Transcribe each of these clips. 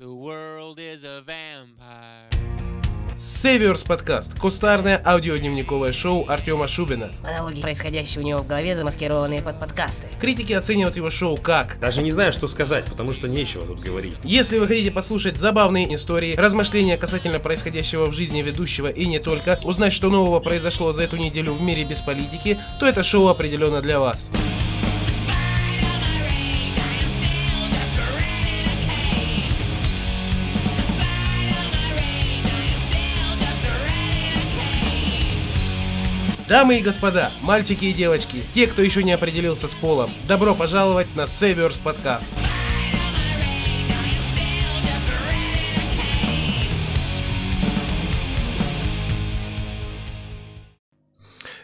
The world is a vampire. Северс подкаст. Кустарное аудиодневниковое шоу Артема Шубина. Монологи, происходящие у него в голове, замаскированные под подкасты. Критики оценивают его шоу как Даже не знаю, что сказать, потому что нечего тут говорить. Если вы хотите послушать забавные истории, размышления касательно происходящего в жизни ведущего и не только, узнать, что нового произошло за эту неделю в мире без политики, то это шоу определенно для вас. Дамы и господа, мальчики и девочки, те, кто еще не определился с полом, добро пожаловать на Северс подкаст.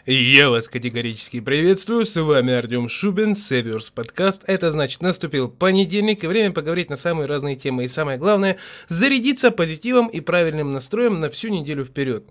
Я вас категорически приветствую, с вами Артем Шубин, Северс подкаст. Это значит, наступил понедельник, и время поговорить на самые разные темы. И самое главное, зарядиться позитивом и правильным настроем на всю неделю вперед.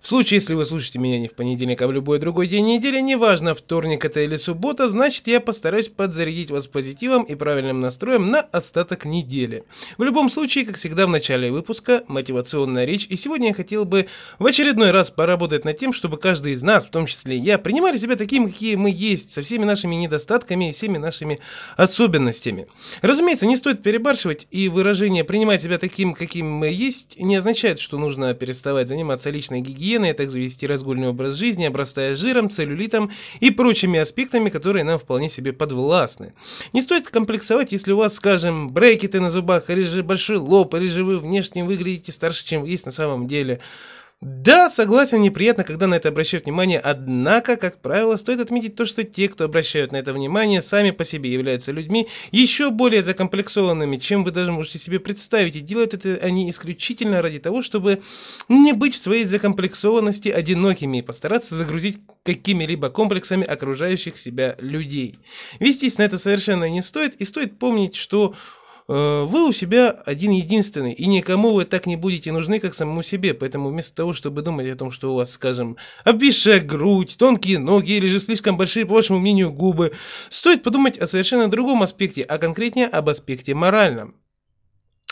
В случае, если вы слушаете меня не в понедельник, а в любой другой день недели, неважно, вторник это или суббота, значит я постараюсь подзарядить вас позитивом и правильным настроем на остаток недели. В любом случае, как всегда в начале выпуска, мотивационная речь, и сегодня я хотел бы в очередной раз поработать над тем, чтобы каждый из нас, в том числе я, принимали себя таким, какие мы есть, со всеми нашими недостатками и всеми нашими особенностями. Разумеется, не стоит перебарщивать, и выражение «принимать себя таким, каким мы есть» не означает, что нужно переставать заниматься личной гигиеной, гигиены, а также вести разгульный образ жизни, обрастая жиром, целлюлитом и прочими аспектами, которые нам вполне себе подвластны. Не стоит комплексовать, если у вас, скажем, брекеты на зубах, или же большой лоб, или же вы внешне выглядите старше, чем вы есть на самом деле – да, согласен, неприятно, когда на это обращают внимание, однако, как правило, стоит отметить то, что те, кто обращают на это внимание, сами по себе являются людьми еще более закомплексованными, чем вы даже можете себе представить, и делают это они исключительно ради того, чтобы не быть в своей закомплексованности одинокими и постараться загрузить какими-либо комплексами окружающих себя людей. Вестись на это совершенно не стоит, и стоит помнить, что вы у себя один-единственный, и никому вы так не будете нужны, как самому себе. Поэтому вместо того, чтобы думать о том, что у вас, скажем, обвисшая грудь, тонкие ноги или же слишком большие, по вашему мнению, губы, стоит подумать о совершенно другом аспекте, а конкретнее об аспекте моральном.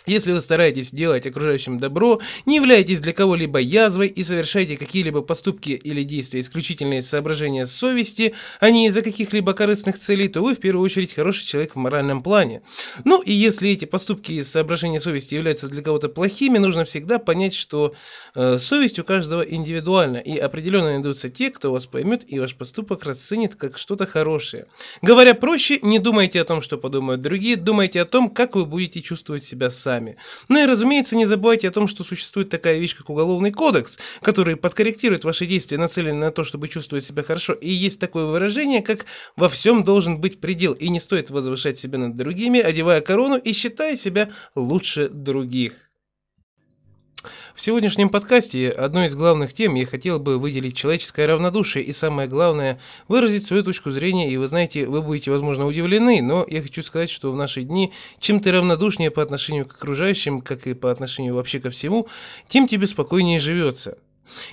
Если вы стараетесь делать окружающим добро, не являетесь для кого-либо язвой и совершаете какие-либо поступки или действия исключительно из соображения совести, а не из-за каких-либо корыстных целей, то вы в первую очередь хороший человек в моральном плане. Ну и если эти поступки из соображения совести являются для кого-то плохими, нужно всегда понять, что э, совесть у каждого индивидуальна, и определенно найдутся те, кто вас поймет и ваш поступок расценит как что-то хорошее. Говоря проще, не думайте о том, что подумают другие, думайте о том, как вы будете чувствовать себя сами сами. Ну и, разумеется, не забывайте о том, что существует такая вещь, как Уголовный кодекс, который подкорректирует ваши действия, нацеленные на то, чтобы чувствовать себя хорошо. И есть такое выражение, как «во всем должен быть предел», и не стоит возвышать себя над другими, одевая корону и считая себя лучше других. В сегодняшнем подкасте одной из главных тем я хотел бы выделить человеческое равнодушие и самое главное выразить свою точку зрения. И вы знаете, вы будете, возможно, удивлены, но я хочу сказать, что в наши дни чем ты равнодушнее по отношению к окружающим, как и по отношению вообще ко всему, тем тебе спокойнее живется.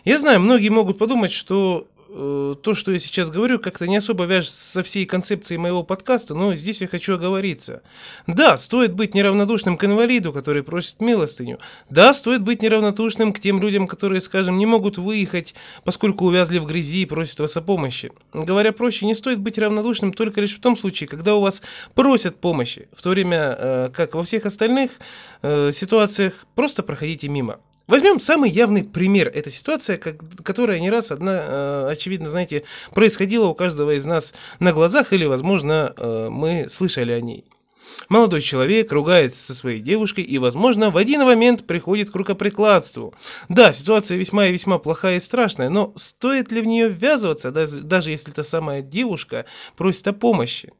Я знаю, многие могут подумать, что Э, то, что я сейчас говорю, как-то не особо вяжется со всей концепцией моего подкаста, но здесь я хочу оговориться. Да, стоит быть неравнодушным к инвалиду, который просит милостыню. Да, стоит быть неравнодушным к тем людям, которые, скажем, не могут выехать, поскольку увязли в грязи и просят вас о помощи. Говоря проще, не стоит быть равнодушным только лишь в том случае, когда у вас просят помощи, в то время э, как во всех остальных э, ситуациях просто проходите мимо. Возьмем самый явный пример. Это ситуация, как, которая не раз, одна, э, очевидно, знаете, происходила у каждого из нас на глазах, или, возможно, э, мы слышали о ней. Молодой человек ругается со своей девушкой и, возможно, в один момент приходит к рукоприкладству. Да, ситуация весьма и весьма плохая и страшная, но стоит ли в нее ввязываться, даже, если та самая девушка просит о помощи?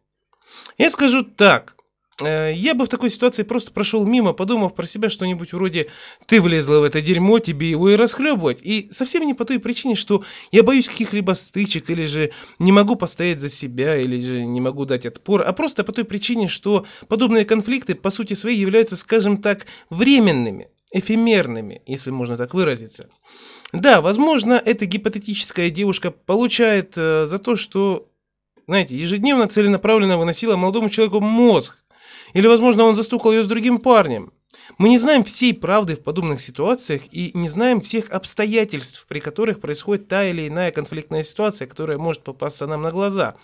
Я скажу так. Э, я бы в такой ситуации просто прошел мимо, подумав про себя что-нибудь вроде «ты влезла в это дерьмо, тебе его и расхлебывать». И совсем не по той причине, что я боюсь каких-либо стычек, или же не могу постоять за себя, или же не могу дать отпор, а просто по той причине, что подобные конфликты по сути своей являются, скажем так, временными, эфемерными, если можно так выразиться. Да, возможно, эта гипотетическая девушка получает э, за то, что знаете, ежедневно целенаправленно выносила молодому человеку мозг, или, возможно, он застукал ее с другим парнем. Мы не знаем всей правды в подобных ситуациях и не знаем всех обстоятельств, при которых происходит та или иная конфликтная ситуация, которая может попасться нам на глаза.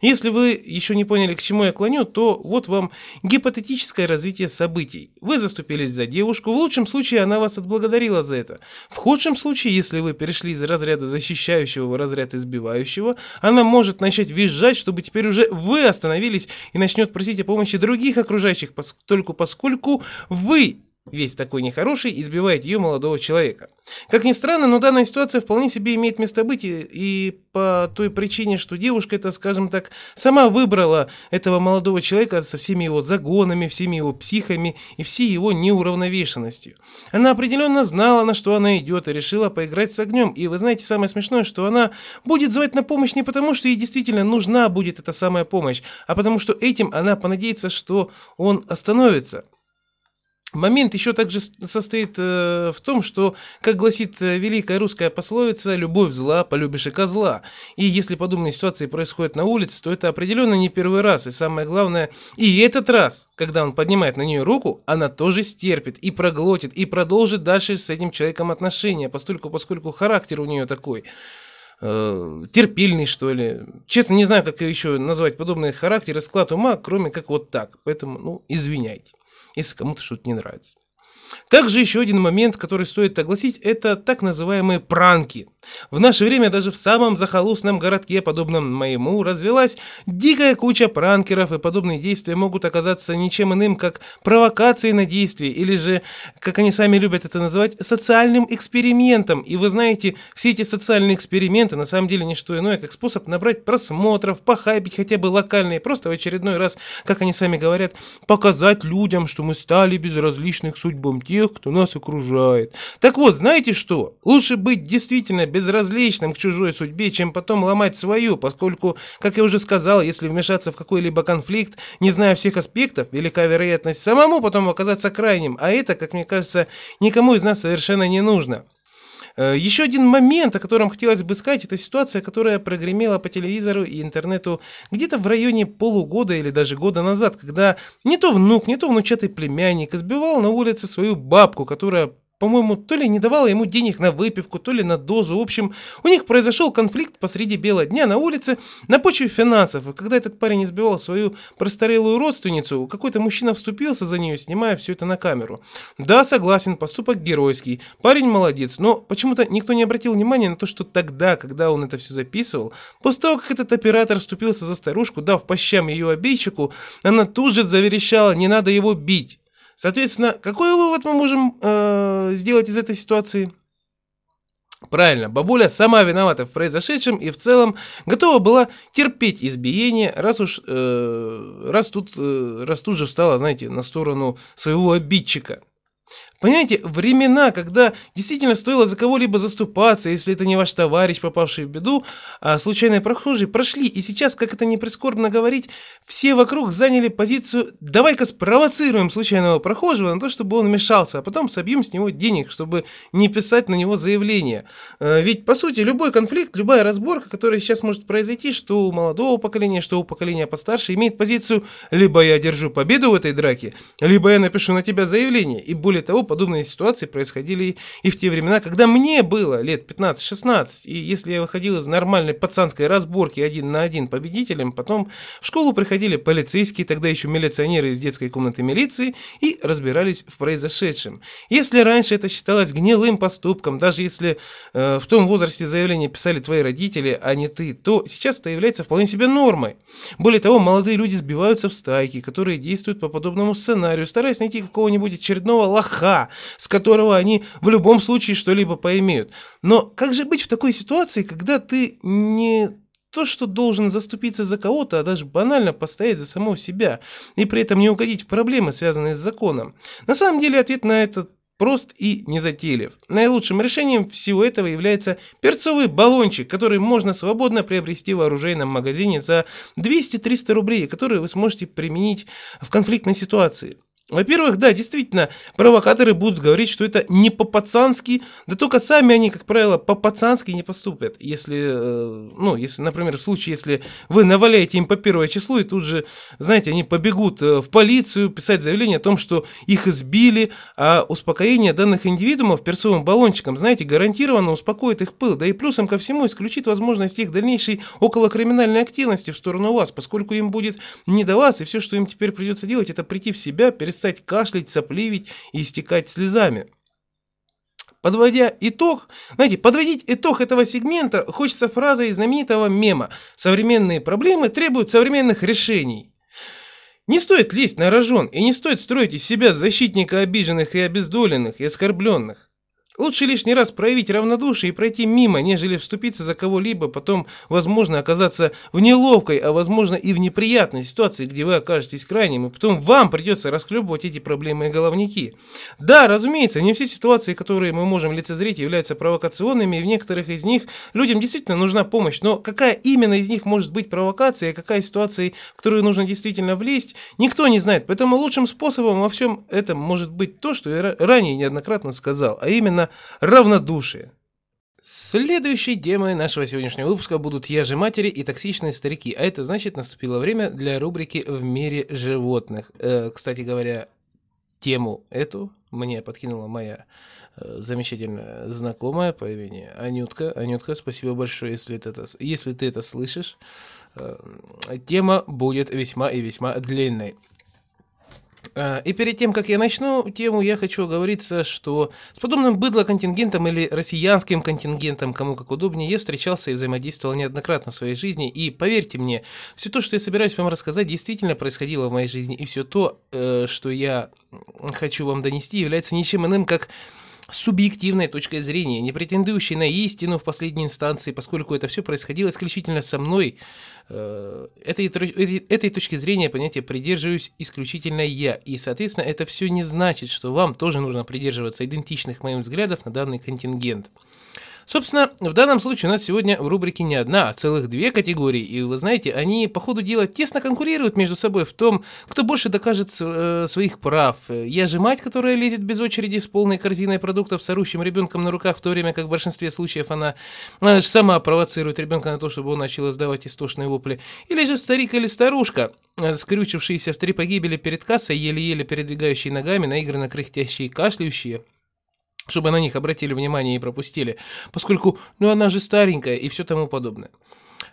Если вы еще не поняли, к чему я клоню, то вот вам гипотетическое развитие событий. Вы заступились за девушку, в лучшем случае она вас отблагодарила за это. В худшем случае, если вы перешли из разряда защищающего в разряд избивающего, она может начать визжать, чтобы теперь уже вы остановились и начнет просить о помощи других окружающих, поскольку, поскольку вы весь такой нехороший, избивает ее молодого человека. Как ни странно, но данная ситуация вполне себе имеет место быть, и, и по той причине, что девушка это, скажем так, сама выбрала этого молодого человека со всеми его загонами, всеми его психами и всей его неуравновешенностью. Она определенно знала, на что она идет, и решила поиграть с огнем. И вы знаете, самое смешное, что она будет звать на помощь не потому, что ей действительно нужна будет эта самая помощь, а потому что этим она понадеется, что он остановится. Момент еще также состоит э, в том, что, как гласит э, великая русская пословица, любовь зла, полюбишь и козла. И если подобные ситуации происходят на улице, то это определенно не первый раз. И самое главное, и этот раз, когда он поднимает на нее руку, она тоже стерпит и проглотит, и продолжит дальше с этим человеком отношения, поскольку, поскольку характер у нее такой э, терпильный, что ли. Честно, не знаю, как еще назвать подобный характер и склад ума, кроме как вот так. Поэтому, ну, извиняйте если кому-то что-то не нравится. Также еще один момент, который стоит огласить, это так называемые пранки. В наше время даже в самом захолустном городке, подобном моему, развелась дикая куча пранкеров, и подобные действия могут оказаться ничем иным, как провокацией на действие, или же, как они сами любят это называть, социальным экспериментом. И вы знаете, все эти социальные эксперименты на самом деле не что иное, как способ набрать просмотров, похайпить хотя бы локальные, просто в очередной раз, как они сами говорят, показать людям, что мы стали безразличны к судьбам тех, кто нас окружает. Так вот, знаете что? Лучше быть действительно безразличным к чужой судьбе, чем потом ломать свою, поскольку, как я уже сказал, если вмешаться в какой-либо конфликт, не зная всех аспектов, велика вероятность самому потом оказаться крайним, а это, как мне кажется, никому из нас совершенно не нужно. Э, Еще один момент, о котором хотелось бы сказать, это ситуация, которая прогремела по телевизору и интернету где-то в районе полугода или даже года назад, когда не то внук, не то внучатый племянник избивал на улице свою бабку, которая по-моему, то ли не давала ему денег на выпивку, то ли на дозу. В общем, у них произошел конфликт посреди бела дня на улице на почве финансов. И когда этот парень избивал свою простарелую родственницу, какой-то мужчина вступился за нее, снимая все это на камеру. Да, согласен, поступок геройский. Парень молодец, но почему-то никто не обратил внимания на то, что тогда, когда он это все записывал, после того, как этот оператор вступился за старушку, дав по щам ее обидчику, она тут же заверещала, не надо его бить. Соответственно, какой вывод мы можем э, сделать из этой ситуации? Правильно, бабуля сама виновата в произошедшем и в целом готова была терпеть избиение, раз уж э, раз тут, э, раз тут же встала, знаете, на сторону своего обидчика. Понимаете, времена, когда действительно стоило за кого-либо заступаться, если это не ваш товарищ, попавший в беду, а случайные прохожие прошли, и сейчас, как это не прискорбно говорить, все вокруг заняли позицию «давай-ка спровоцируем случайного прохожего на то, чтобы он вмешался, а потом собьем с него денег, чтобы не писать на него заявление». Э, ведь, по сути, любой конфликт, любая разборка, которая сейчас может произойти, что у молодого поколения, что у поколения постарше, имеет позицию «либо я держу победу в этой драке, либо я напишу на тебя заявление». И более того, подобные ситуации происходили и в те времена, когда мне было лет 15-16, и если я выходил из нормальной пацанской разборки один на один победителем, потом в школу приходили полицейские, тогда еще милиционеры из детской комнаты милиции, и разбирались в произошедшем. Если раньше это считалось гнилым поступком, даже если э, в том возрасте заявление писали твои родители, а не ты, то сейчас это является вполне себе нормой. Более того, молодые люди сбиваются в стайки, которые действуют по подобному сценарию, стараясь найти какого-нибудь очередного лоха, с которого они в любом случае что-либо поимеют. Но как же быть в такой ситуации, когда ты не то, что должен заступиться за кого-то, а даже банально постоять за самого себя, и при этом не угодить в проблемы, связанные с законом? На самом деле ответ на этот прост и незатейлив. Наилучшим решением всего этого является перцовый баллончик, который можно свободно приобрести в оружейном магазине за 200-300 рублей, который вы сможете применить в конфликтной ситуации. Во-первых, да, действительно, провокаторы будут говорить, что это не по-пацански, да только сами они, как правило, по-пацански не поступят. Если, э, ну, если, например, в случае, если вы наваляете им по первое число, и тут же, знаете, они побегут э, в полицию писать заявление о том, что их избили, а успокоение данных индивидуумов перцовым баллончиком, знаете, гарантированно успокоит их пыл, да и плюсом ко всему исключит возможность их дальнейшей околокриминальной активности в сторону вас, поскольку им будет не до вас, и все, что им теперь придется делать, это прийти в себя, перестать перестать кашлять, сопливить и истекать слезами. Подводя итог, знаете, подводить итог этого сегмента хочется фразой из знаменитого мема «Современные проблемы требуют современных решений». Не стоит лезть на рожон и не стоит строить из себя защитника обиженных и обездоленных и оскорбленных. Лучше лишний раз проявить равнодушие и пройти мимо, нежели вступиться за кого-либо, потом, возможно, оказаться в неловкой, а возможно и в неприятной ситуации, где вы окажетесь крайним, и потом вам придется расхлебывать эти проблемы и головники. Да, разумеется, не все ситуации, которые мы можем лицезреть, являются провокационными, и в некоторых из них людям действительно нужна помощь, но какая именно из них может быть провокация, и какая ситуация, в которую нужно действительно влезть, никто не знает. Поэтому лучшим способом во всем этом может быть то, что я ранее неоднократно сказал, а именно именно равнодушие. Следующей темой нашего сегодняшнего выпуска будут яжи матери и токсичные старики, а это значит наступило время для рубрики «В мире животных». Э, кстати говоря, тему эту мне подкинула моя э, замечательная знакомая по имени Анютка. Анютка, спасибо большое, если ты это, если ты это слышишь. Э, тема будет весьма и весьма длинной. А, и перед тем, как я начну тему, я хочу оговориться, что с подобным быдло-контингентом или россиянским контингентом, кому как удобнее, я встречался и взаимодействовал неоднократно в своей жизни. И поверьте мне, все то, что я собираюсь вам рассказать, действительно происходило в моей жизни. И все то, э, что я хочу вам донести, является ничем иным, как субъективной точкой зрения, не претендующей на истину в последней инстанции, поскольку это все происходило исключительно со мной. Э, этой, этой точки зрения понятия придерживаюсь исключительно я, и, соответственно, это все не значит, что вам тоже нужно придерживаться идентичных моим взглядов на данный контингент. Собственно, в данном случае у нас сегодня в рубрике не одна, а целых две категории. И вы знаете, они по ходу дела тесно конкурируют между собой в том, кто больше докажет э, своих прав. Я же мать, которая лезет без очереди с полной корзиной продуктов с орущим ребенком на руках, в то время как в большинстве случаев она, она же сама провоцирует ребенка на то, чтобы он начал издавать истошные вопли. Или же старик или старушка, э, скрючившиеся в три погибели перед кассой, еле-еле передвигающие ногами, наигранно кряхтящие и кашляющие – чтобы на них обратили внимание и пропустили, поскольку, ну, она же старенькая и все тому подобное.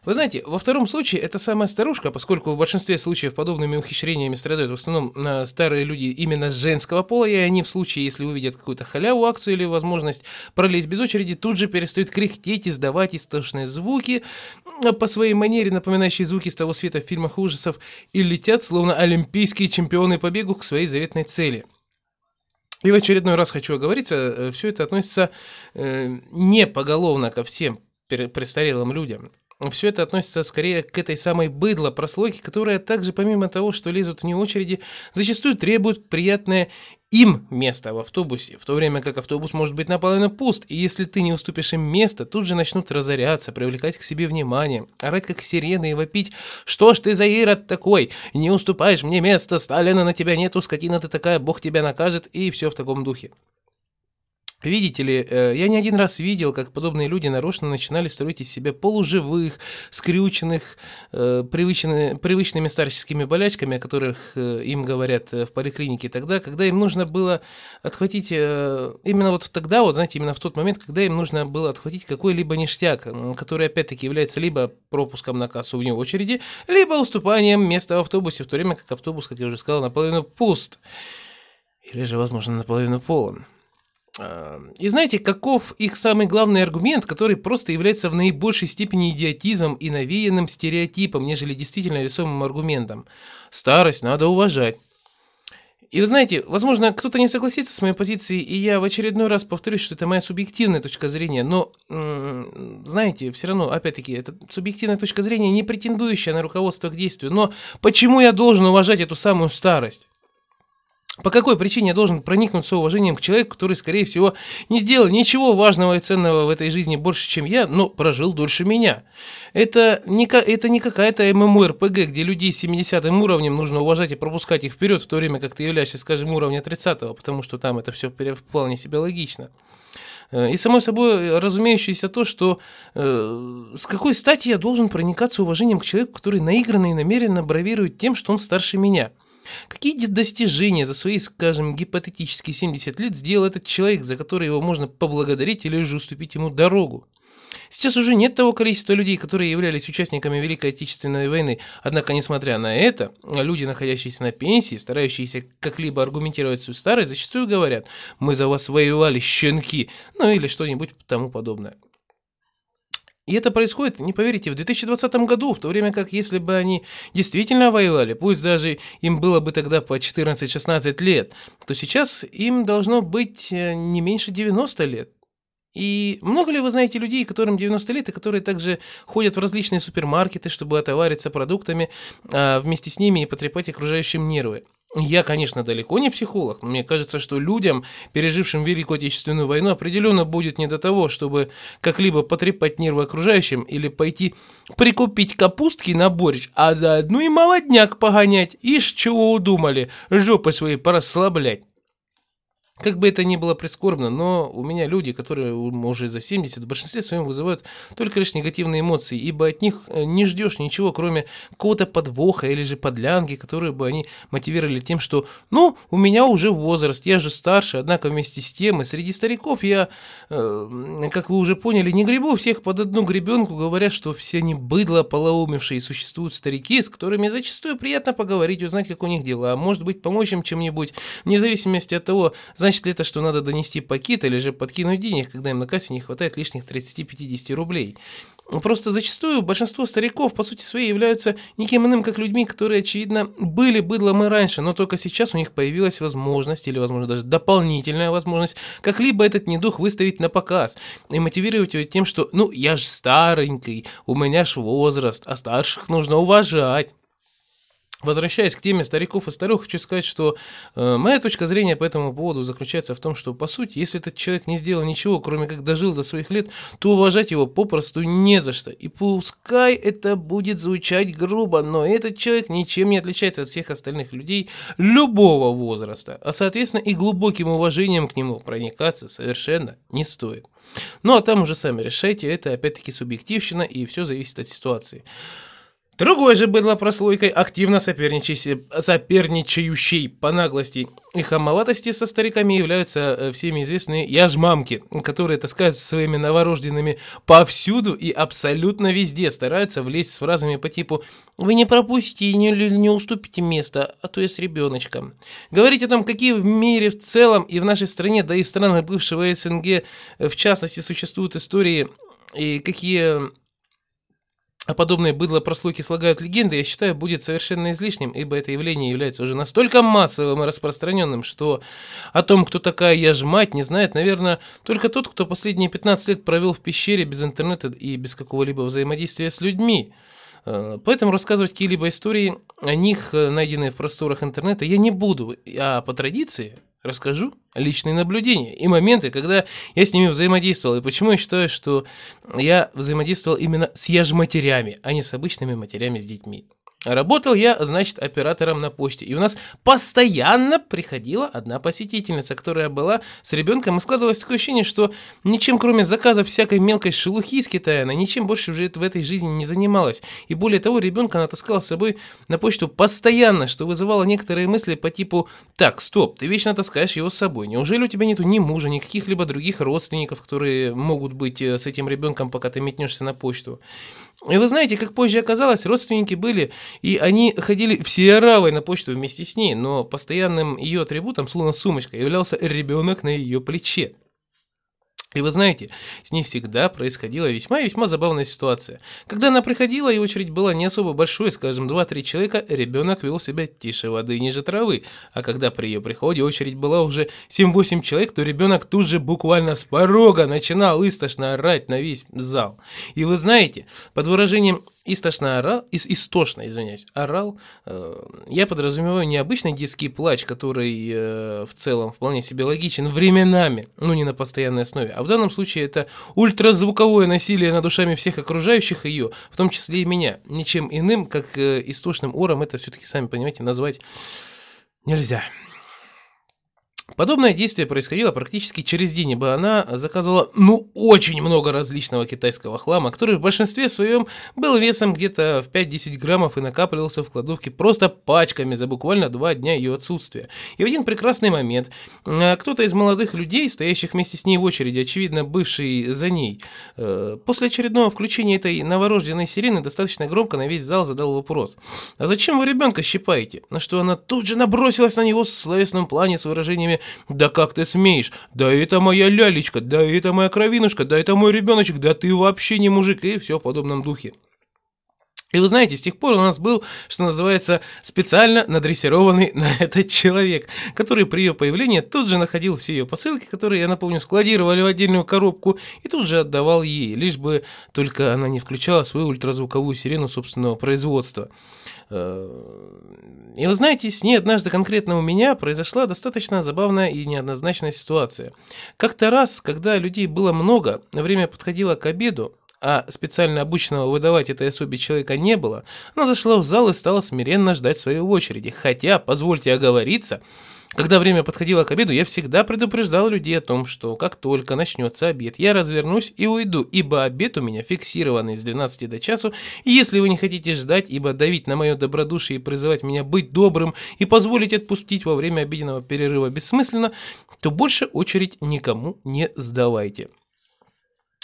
Вы знаете, во втором случае это самая старушка, поскольку в большинстве случаев подобными ухищрениями страдают в основном э, старые люди именно женского пола, и они в случае, если увидят какую-то халяву, акцию или возможность пролезть без очереди, тут же перестают кряхтеть, издавать истошные звуки по своей манере, напоминающие звуки с того света в фильмах ужасов, и летят, словно олимпийские чемпионы по бегу к своей заветной цели – и в очередной раз хочу оговориться, э, все это относится э, не поголовно ко всем престарелым людям. Все это относится скорее к этой самой быдло прослойке, которая также, помимо того, что лезут вне очереди, зачастую требует приятное им место в автобусе, в то время как автобус может быть наполовину пуст, и если ты не уступишь им место, тут же начнут разоряться, привлекать к себе внимание, орать как сирены и вопить «Что ж ты за ирод такой? Не уступаешь мне место, Сталина на тебя нету, скотина ты такая, бог тебя накажет» и все в таком духе. Видите ли, э, я не один раз видел, как подобные люди нарочно начинали строить из себя полуживых, скрюченных, э, привычными, привычными старческими болячками, о которых э, им говорят в поликлинике тогда, когда им нужно было отхватить, именно вот тогда, вот знаете, именно в тот момент, когда им нужно было отхватить какой-либо ништяк, который опять-таки является либо пропуском на кассу вне очереди, либо уступанием места в автобусе, в то время как автобус, как я уже сказал, наполовину пуст. Или же, возможно, наполовину полон. И знаете, каков их самый главный аргумент, который просто является в наибольшей степени идиотизмом и навеянным стереотипом, нежели действительно весомым аргументом? Старость надо уважать. И вы знаете, возможно, кто-то не согласится с моей позицией, и я в очередной раз повторюсь, что это моя субъективная точка зрения, но, знаете, все равно, опять-таки, это субъективная точка зрения, не претендующая на руководство к действию. Но почему я должен уважать эту самую старость? По какой причине я должен проникнуться уважением к человеку, который, скорее всего, не сделал ничего важного и ценного в этой жизни больше, чем я, но прожил дольше меня? Это не, это не какая-то ММО-РПГ, где людей с 70 уровнем нужно уважать и пропускать их вперед, в то время как ты являешься, скажем, уровня 30 потому что там это все вполне себе логично. Э, и, само собой, разумеющееся то, что э, с какой стати я должен проникаться уважением к человеку, который наигранно и намеренно бравирует тем, что он старше меня – Какие достижения за свои, скажем, гипотетические 70 лет сделал этот человек, за который его можно поблагодарить или же уступить ему дорогу? Сейчас уже нет того количества людей, которые являлись участниками Великой Отечественной войны. Однако, несмотря на это, люди, находящиеся на пенсии, старающиеся как-либо аргументировать свою старость, зачастую говорят «Мы за вас воевали, щенки», ну или что-нибудь тому подобное. И это происходит, не поверите, в 2020 году, в то время как если бы они действительно воевали, пусть даже им было бы тогда по 14-16 лет, то сейчас им должно быть э, не меньше 90 лет. И много ли вы знаете людей, которым 90 лет, и которые также ходят в различные супермаркеты, чтобы отовариться продуктами, а вместе с ними и потрепать окружающим нервы? Я, конечно, далеко не психолог, но мне кажется, что людям, пережившим Великую Отечественную войну, определенно будет не до того, чтобы как-либо потрепать нервы окружающим или пойти прикупить капустки на борщ, а заодно и молодняк погонять. Ишь, чего удумали, жопы свои порасслаблять. Как бы это ни было прискорбно, но у меня люди, которые уже за 70, в большинстве своем вызывают только лишь негативные эмоции, ибо от них э, не ждешь ничего, кроме какого-то подвоха или же подлянки, которые бы они мотивировали тем, что «ну, у меня уже возраст, я же старше, однако вместе с тем и среди стариков я, э, как вы уже поняли, не гребу всех под одну гребенку, говоря, что все они быдло полоумевшие, существуют старики, с которыми зачастую приятно поговорить, узнать, как у них дела, а может быть помочь им чем-нибудь, вне зависимости от того, Значит ли это, что надо донести пакет или же подкинуть денег, когда им на кассе не хватает лишних 30-50 рублей? Ну, просто зачастую большинство стариков, по сути своей, являются никем иным, как людьми, которые, очевидно, были быдлом и раньше, но только сейчас у них появилась возможность, или, возможно, даже дополнительная возможность, как-либо этот недух выставить на показ и мотивировать его тем, что, ну, я же старенький, у меня ж возраст, а старших нужно уважать. Возвращаясь к теме стариков и старух, хочу сказать, что э, моя точка зрения по этому поводу заключается в том, что, по сути, если этот человек не сделал ничего, кроме как дожил до своих лет, то уважать его попросту не за что. И пускай это будет звучать грубо, но этот человек ничем не отличается от всех остальных людей любого возраста, а, соответственно, и глубоким уважением к нему проникаться совершенно не стоит. Ну, а там уже сами решайте, это опять-таки субъективщина, и все зависит от ситуации. Другой же быдло прослойкой, активно соперничающей по наглости и хамоватости со стариками являются э, всеми известные яжмамки, которые таскаются своими новорожденными повсюду и абсолютно везде стараются влезть с фразами по типу «Вы не пропустите, не, не уступите место, а то я с ребеночком». Говорить о том, какие в мире в целом и в нашей стране, да и в странах бывшего СНГ, э, в частности, существуют истории и какие а подобные быдло-прослойки слагают легенды, я считаю, будет совершенно излишним, ибо это явление является уже настолько массовым и распространенным, что о том, кто такая я ж мать, не знает, наверное, только тот, кто последние 15 лет провел в пещере без интернета и без какого-либо взаимодействия с людьми. Э, поэтому рассказывать какие-либо истории о них, э, найденные в просторах интернета, я не буду, а по традиции расскажу личные наблюдения и моменты, когда я с ними взаимодействовал, и почему я считаю, что я взаимодействовал именно с яжматерями, а не с обычными матерями с детьми. Работал я, значит, оператором на почте. И у нас постоянно приходила одна посетительница, которая была с ребенком. И складывалось такое ощущение, что ничем, кроме заказа всякой мелкой шелухи из Китая, она ничем больше в этой жизни не занималась. И более того, ребенка она таскала с собой на почту постоянно, что вызывало некоторые мысли по типу «Так, стоп, ты вечно таскаешь его с собой. Неужели у тебя нету ни мужа, ни каких-либо других родственников, которые могут быть э, с этим ребенком, пока ты метнешься на почту?» И вы знаете, как позже оказалось, родственники были, и они ходили все равой на почту вместе с ней, но постоянным ее атрибутом, словно сумочка, являлся ребенок на ее плече. И вы знаете, с ней всегда происходила весьма и весьма забавная ситуация. Когда она приходила, и очередь была не особо большой, скажем, 2-3 человека, ребенок вел себя тише воды ниже травы. А когда при ее приходе очередь была уже 7-8 человек, то ребенок тут же буквально с порога начинал истошно орать на весь зал. И вы знаете, под выражением истошно орал, ис- истошно, извиняюсь, орал, э, я подразумеваю не обычный детский плач, который э, в целом вполне себе логичен временами, ну не на постоянной основе, а в данном случае это ультразвуковое насилие над душами всех окружающих ее, в том числе и меня. Ничем иным, как э, истошным ором, это все-таки, сами понимаете, назвать нельзя. Подобное действие происходило практически через день, ибо она заказывала, ну, очень много различного китайского хлама, который в большинстве своем был весом где-то в 5-10 граммов и накапливался в кладовке просто пачками за буквально два дня ее отсутствия. И в один прекрасный момент э, кто-то из молодых людей, стоящих вместе с ней в очереди, очевидно, бывший за ней, э, после очередного включения этой новорожденной сирены достаточно громко на весь зал задал вопрос. «А зачем вы ребенка щипаете?» На что она тут же набросилась на него в словесном плане с выражениями «Да как ты смеешь? Да это моя лялечка, да это моя кровинушка, да это мой ребеночек, да ты вообще не мужик» и все в подобном духе. И вы знаете, с тех пор у нас был, что называется, специально надрессированный на этот человек, который при ее появлении тут же находил все ее посылки, которые, я напомню, складировали в отдельную коробку, и тут же отдавал ей, лишь бы только она не включала свою ультразвуковую сирену собственного производства. И вы знаете, с ней однажды конкретно у меня произошла достаточно забавная и неоднозначная ситуация. Как-то раз, когда людей было много, время подходило к обеду, а специально обученного выдавать этой особе человека не было, она зашла в зал и стала смиренно ждать своей очереди. Хотя, позвольте оговориться, когда время подходило к обеду, я всегда предупреждал людей о том, что как только начнется обед, я развернусь и уйду, ибо обед у меня фиксированный с 12 до часу, и если вы не хотите ждать, ибо давить на мое добродушие и призывать меня быть добрым и позволить отпустить во время обеденного перерыва бессмысленно, то больше очередь никому не сдавайте.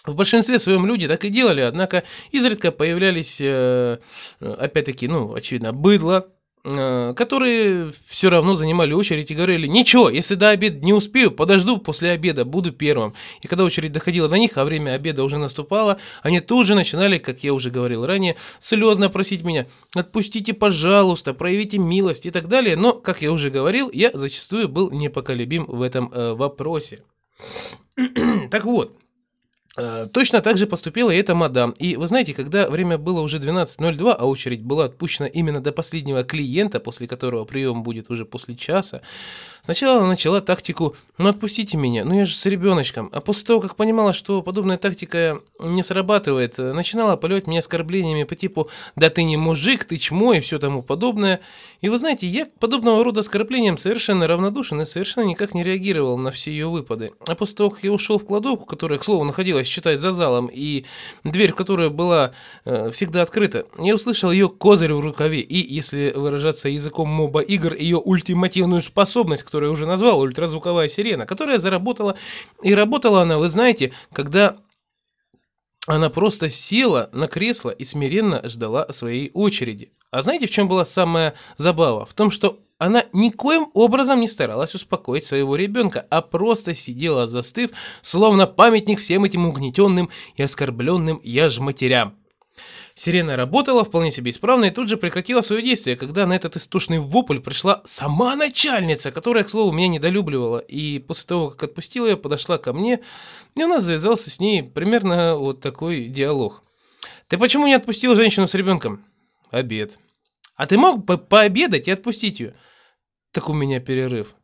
В большинстве своем люди так и делали, однако изредка появлялись, э, опять-таки, ну, очевидно, быдло, э, которые все равно занимали очередь и говорили, ничего, если до обеда не успею, подожду после обеда, буду первым. И когда очередь доходила до них, а время обеда уже наступало, они тут же начинали, как я уже говорил ранее, слезно просить меня, отпустите, пожалуйста, проявите милость и так далее. Но, как я уже говорил, я зачастую был непоколебим в этом э, вопросе. так вот, Э, точно так же поступила и эта мадам. И вы знаете, когда время было уже 12.02, а очередь была отпущена именно до последнего клиента, после которого прием будет уже после часа, сначала она начала тактику «ну отпустите меня, ну я же с ребеночком». А после того, как понимала, что подобная тактика не срабатывает, начинала поливать меня оскорблениями по типу «да ты не мужик, ты чмо» и все тому подобное. И вы знаете, я к подобного рода оскорблениям совершенно равнодушен и совершенно никак не реагировал на все ее выпады. А после того, как я ушел в кладовку, которая, к слову, находилась считай, за залом, и дверь, которая была э, всегда открыта, я услышал ее козырь в рукаве, и, если выражаться языком моба игр, ее ультимативную способность, которую я уже назвал, ультразвуковая сирена, которая заработала, и работала она, вы знаете, когда она просто села на кресло и смиренно ждала своей очереди. А знаете, в чем была самая забава? В том, что она никоим образом не старалась успокоить своего ребенка, а просто сидела застыв, словно памятник всем этим угнетенным и оскорбленным яжматерям. Сирена работала вполне себе исправно и тут же прекратила свое действие, когда на этот истошный вопль пришла сама начальница, которая, к слову, меня недолюбливала. И после того, как отпустила ее, подошла ко мне, и у нас завязался с ней примерно вот такой диалог. «Ты почему не отпустил женщину с ребенком?» «Обед». «А ты мог бы пообедать и отпустить ее?» «Так у меня перерыв».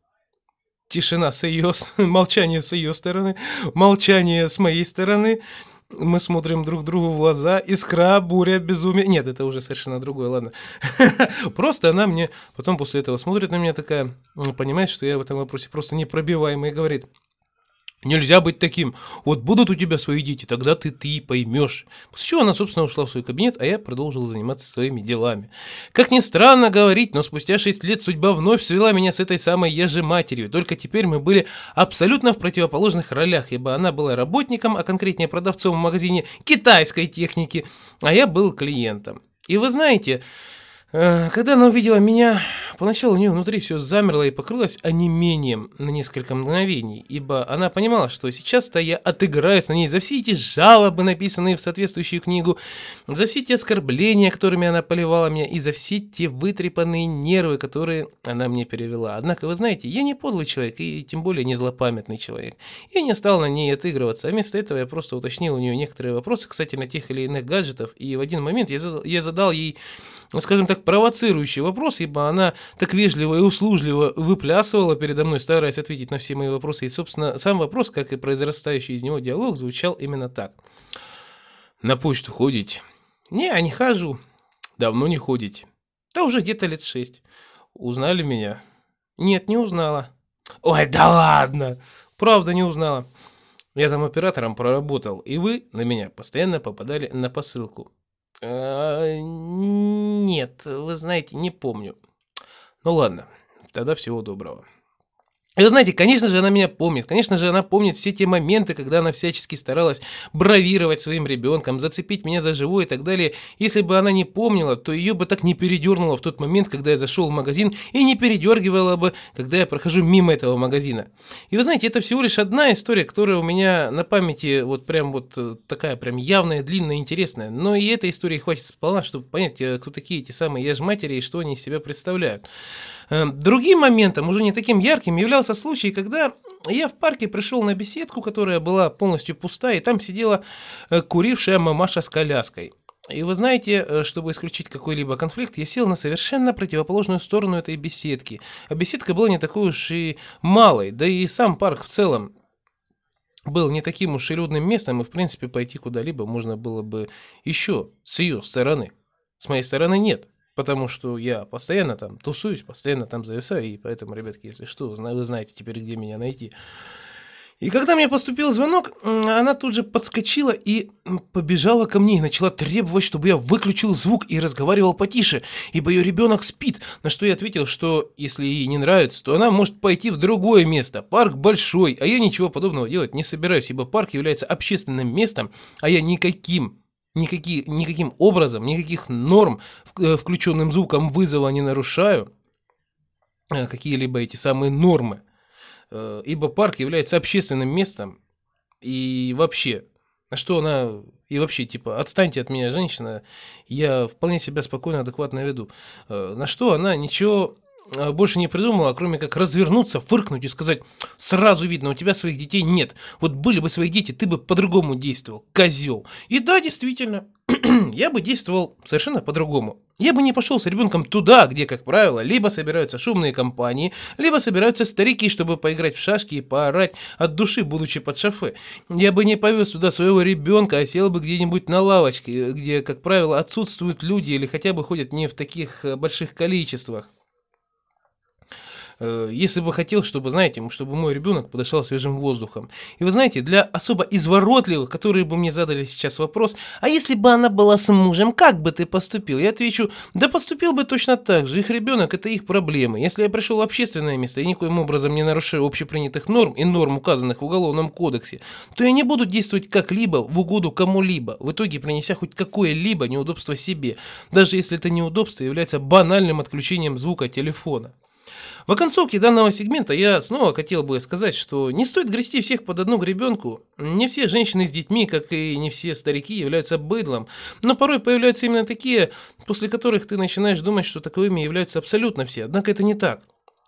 Тишина с ее, молчание с ее стороны, молчание с моей стороны – мы смотрим друг другу в глаза, искра, буря, безумие. Нет, это уже совершенно другое, ладно. Просто она мне потом после этого смотрит на меня такая, понимает, что я в этом вопросе просто непробиваемый говорит, Нельзя быть таким. Вот будут у тебя свои дети, тогда ты ты поймешь. После чего она, собственно, ушла в свой кабинет, а я продолжил заниматься своими делами. Как ни странно говорить, но спустя 6 лет судьба вновь свела меня с этой самой я же матерью. Только теперь мы были абсолютно в противоположных ролях, ибо она была работником, а конкретнее продавцом в магазине китайской техники, а я был клиентом. И вы знаете, Когда она увидела меня, поначалу у нее внутри все замерло и покрылось онемением на несколько мгновений, ибо она понимала, что сейчас-то я отыграюсь на ней за все эти жалобы, написанные в соответствующую книгу, за все те оскорбления, которыми она поливала меня, и за все те вытрепанные нервы, которые она мне перевела. Однако, вы знаете, я не подлый человек, и тем более не злопамятный человек. Я не стал на ней отыгрываться, а вместо этого я просто уточнил у нее некоторые вопросы касательно тех или иных гаджетов, и в один момент я задал, я задал ей ну, скажем так, провоцирующий вопрос, ибо она так вежливо и услужливо выплясывала передо мной, стараясь ответить на все мои вопросы. И, собственно, сам вопрос, как и произрастающий из него диалог, звучал именно так. «На почту ходите?» «Не, не хожу». «Давно не ходите?» «Да уже где-то лет шесть». «Узнали меня?» «Нет, не узнала». «Ой, да ладно!» «Правда, не узнала». «Я там оператором проработал, и вы на меня постоянно попадали на посылку». «А, Нет, вы знаете, не помню. Ну ладно, тогда всего доброго. И вы знаете, конечно же, она меня помнит. Конечно же, она помнит все те моменты, когда она всячески старалась бравировать своим ребенком, зацепить меня за живое и так далее. Если бы она не помнила, то ее бы так не передернуло в тот момент, когда я зашел в магазин, и не передергивала бы, когда я прохожу мимо этого магазина. И вы знаете, это всего лишь одна история, которая у меня на памяти вот прям вот э, такая прям явная, длинная, интересная. Но и этой истории хватит сполна, чтобы понять, э, кто такие эти самые я матери и что они из себя представляют. Э, Другим моментом, уже не таким ярким, являлся случай, когда я в парке пришел на беседку, которая была полностью пустая, и там сидела э, курившая мамаша с коляской. И вы знаете, э, чтобы исключить какой-либо конфликт, я сел на совершенно противоположную сторону этой беседки. А беседка была не такой уж и малой, да и сам парк в целом был не таким уж и людным местом, и в принципе пойти куда-либо можно было бы еще с ее стороны. С моей стороны нет. Потому что я постоянно там тусуюсь, постоянно там зависаю, и поэтому, ребятки, если что, вы знаете теперь, где меня найти. И когда мне поступил звонок, она тут же подскочила и побежала ко мне и начала требовать, чтобы я выключил звук и разговаривал потише, ибо ее ребенок спит. На что я ответил, что если ей не нравится, то она может пойти в другое место. Парк большой, а я ничего подобного делать не собираюсь, ибо парк является общественным местом, а я никаким никакие, никаким образом, никаких норм, э, включенным звуком вызова не нарушаю, э, какие-либо эти самые нормы, Э, ибо парк является общественным местом, и вообще, на что она, и вообще, типа, отстаньте от меня, женщина, я вполне себя спокойно, адекватно веду, на что она ничего больше не придумала, кроме как развернуться, фыркнуть и сказать, сразу видно, у тебя своих детей нет. Вот были бы свои дети, ты бы по-другому действовал, козел. И да, действительно, я бы действовал совершенно по-другому. Я бы не пошел с ребенком туда, где, как правило, либо собираются шумные компании, либо собираются старики, чтобы поиграть в шашки и поорать от души, будучи под шофе. Я бы не повез туда своего ребенка, а сел бы где-нибудь на лавочке, где, как правило, отсутствуют люди или хотя бы ходят не в таких э, больших количествах. Э, Если бы хотел, чтобы, знаете, чтобы мой ребенок подышал свежим воздухом. И вы знаете, для особо изворотливых, которые бы мне задали сейчас вопрос, а если бы она была с мужем, как бы ты поступил? Я отвечу, да поступил бы точно так же. Их ребенок – это их проблемы. Если я пришел в общественное место и никоим образом не нарушаю общепринятых норм и норм, указанных в Уголовном кодексе, то я не буду действовать как-либо в угоду кому-либо, в итоге принеся хоть какое-либо неудобство себе, даже если это неудобство является банальным отключением звука телефона. В оконцовке данного сегмента я снова хотел бы сказать, что не стоит грести всех под одну гребенку. Не все женщины с детьми, как и не все старики, являются быдлом. Но порой появляются именно такие, после которых ты начинаешь думать, что таковыми являются абсолютно все. Однако это не так.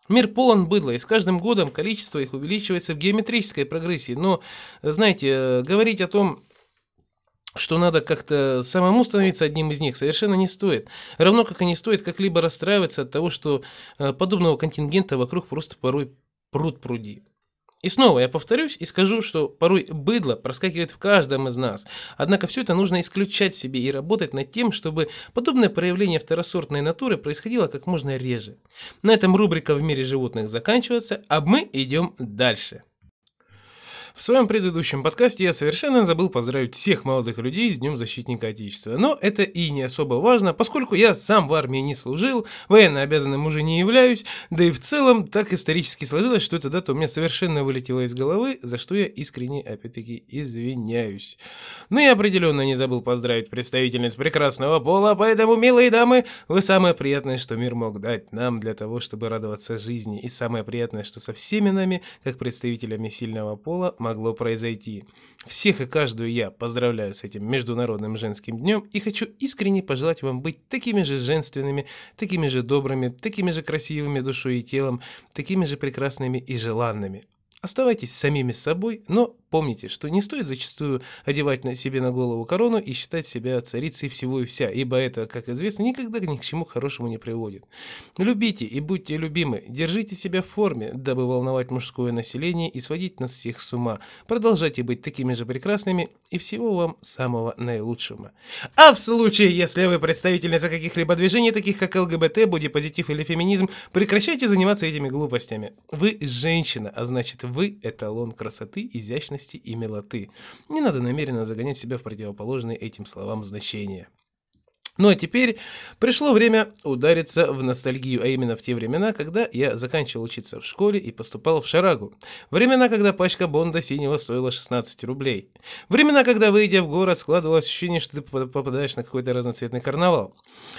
Мир полон быдла, и с каждым годом количество их увеличивается в геометрической прогрессии. Но, знаете, э, говорить о том, что надо как-то самому становиться одним из них, совершенно не стоит. Равно как и не стоит как-либо расстраиваться от того, что э, подобного контингента вокруг просто порой пруд пруди. И снова я повторюсь и скажу, что порой быдло проскакивает в каждом из нас. Однако все это нужно исключать в себе и работать над тем, чтобы подобное проявление второсортной натуры происходило как можно реже. На этом рубрика «В мире животных» заканчивается, а мы идем дальше. В своем предыдущем подкасте я совершенно забыл поздравить всех молодых людей с Днем Защитника Отечества. Но это и не особо важно, поскольку я сам в армии не служил, военно обязанным уже не являюсь, да и в целом так исторически сложилось, что эта дата у меня совершенно вылетела из головы, за что я искренне, опять-таки, извиняюсь. Но я определенно не забыл поздравить представительниц прекрасного пола, поэтому, милые дамы, вы самое приятное, что мир мог дать нам для того, чтобы радоваться жизни, и самое приятное, что со всеми нами, как представителями сильного пола, могло произойти. Всех и каждую я поздравляю с этим Международным женским днем и хочу искренне пожелать вам быть такими же женственными, такими же добрыми, такими же красивыми душой и телом, такими же прекрасными и желанными. Оставайтесь самими собой, но помните, что не стоит зачастую одевать на себе на голову корону и считать себя царицей всего и вся, ибо это, как известно, никогда ни к чему хорошему не приводит. Любите и будьте любимы, держите себя в форме, дабы волновать мужское население и сводить нас всех с ума. Продолжайте быть такими же прекрасными и всего вам самого наилучшего. А в случае, если вы представительница каких-либо движений, таких как ЛГБТ, бодипозитив или феминизм, прекращайте заниматься этими глупостями. Вы женщина, а значит вы эталон красоты, изящности и милоты. Не надо намеренно загонять себя в противоположные этим словам значения. Ну а теперь пришло время удариться в ностальгию, а именно в те времена, когда я заканчивал учиться в школе и поступал в Шарагу. Времена, когда пачка Бонда синего стоила 16 рублей. Времена, когда, выйдя в город, складывалось ощущение, что ты попадаешь на какой-то разноцветный карнавал.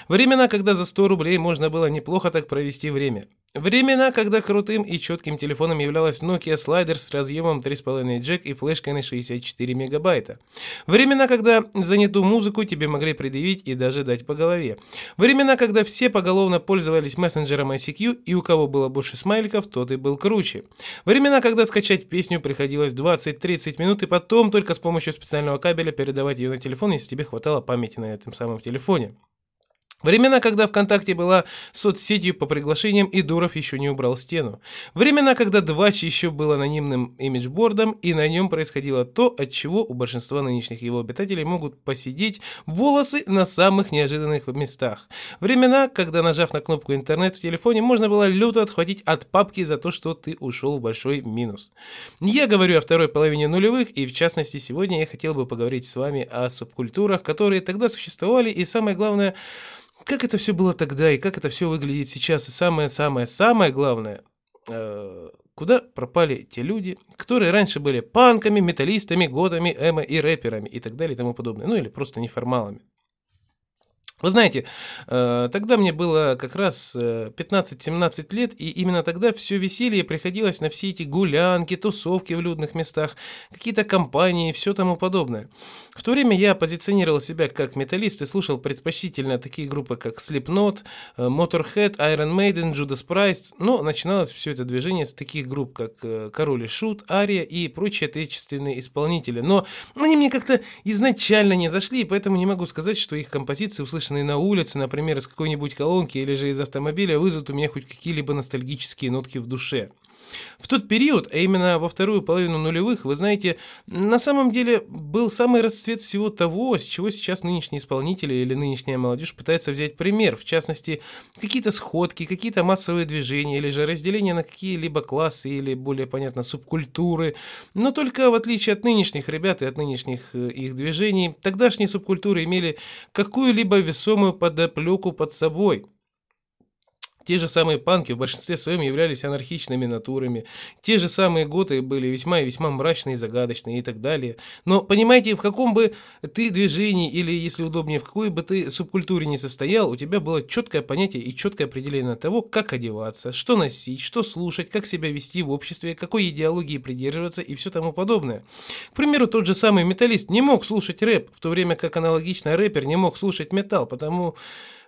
Времена, когда за 100 рублей можно было неплохо так провести время. Времена, когда крутым и четким телефоном являлась Nokia Slider с разъемом 3,5 джек и флешкой на 64 мегабайта. Времена, когда за не ту музыку тебе могли предъявить и даже дать по голове. Времена, когда все поголовно пользовались мессенджером ICQ и у кого было больше смайликов, тот и был круче. Времена, когда скачать песню приходилось 20-30 минут и потом только с помощью специального кабеля передавать ее на телефон, если тебе хватало памяти на этом самом телефоне. Времена, когда ВКонтакте была соцсетью по приглашениям, и Дуров еще не убрал стену. Времена, когда Двач еще был анонимным имиджбордом, и на нем происходило то, от чего у большинства нынешних его обитателей могут посидеть волосы на самых неожиданных местах. Времена, когда, нажав на кнопку «Интернет» в телефоне, можно было люто отхватить от папки за то, что ты ушел в большой минус. Я говорю о второй половине нулевых, и в частности сегодня я хотел бы поговорить с вами о субкультурах, которые тогда существовали, и самое главное – как это все было тогда и как это все выглядит сейчас. И самое-самое-самое главное, э, куда пропали те люди, которые раньше были панками, металлистами, годами, эмо и рэперами и так далее и тому подобное. Ну или просто неформалами. Вы знаете, э, тогда мне было как раз 15-17 э, лет, и именно тогда все веселье приходилось на все эти гулянки, тусовки в людных местах, какие-то компании и все тому подобное. В то время я позиционировал себя как металлист и слушал предпочтительно такие группы, как Slipknot, э, Motorhead, Iron Maiden, Judas Priest, но начиналось все это движение с таких групп, как Король и Шут, Ария и прочие отечественные исполнители. Но они мне как-то изначально не зашли, поэтому не могу сказать, что их композиции услышали услышанные на улице, например, из какой-нибудь колонки или же из автомобиля, вызовут у меня хоть какие-либо ностальгические нотки в душе. В тот период, а именно во вторую половину нулевых, вы знаете, на самом деле был самый расцвет всего того, с чего сейчас нынешние исполнители или нынешняя молодежь пытается взять пример. В частности, какие-то сходки, какие-то массовые движения или же разделение на какие-либо классы или, более понятно, субкультуры. Но только в отличие от нынешних ребят и от нынешних э, их движений, тогдашние субкультуры имели какую-либо весомую подоплеку под собой – те же самые панки в большинстве своем являлись анархичными натурами. Те же самые готы были весьма и весьма мрачные, загадочные и так далее. Но понимаете, в каком бы ты движении или, если удобнее, в какой бы ты субкультуре не состоял, у тебя было четкое понятие и четкое определение того, как одеваться, что носить, что слушать, как себя вести в обществе, какой идеологии придерживаться и все тому подобное. К примеру, тот же самый металлист не мог слушать рэп, в то время как аналогично рэпер не мог слушать металл, потому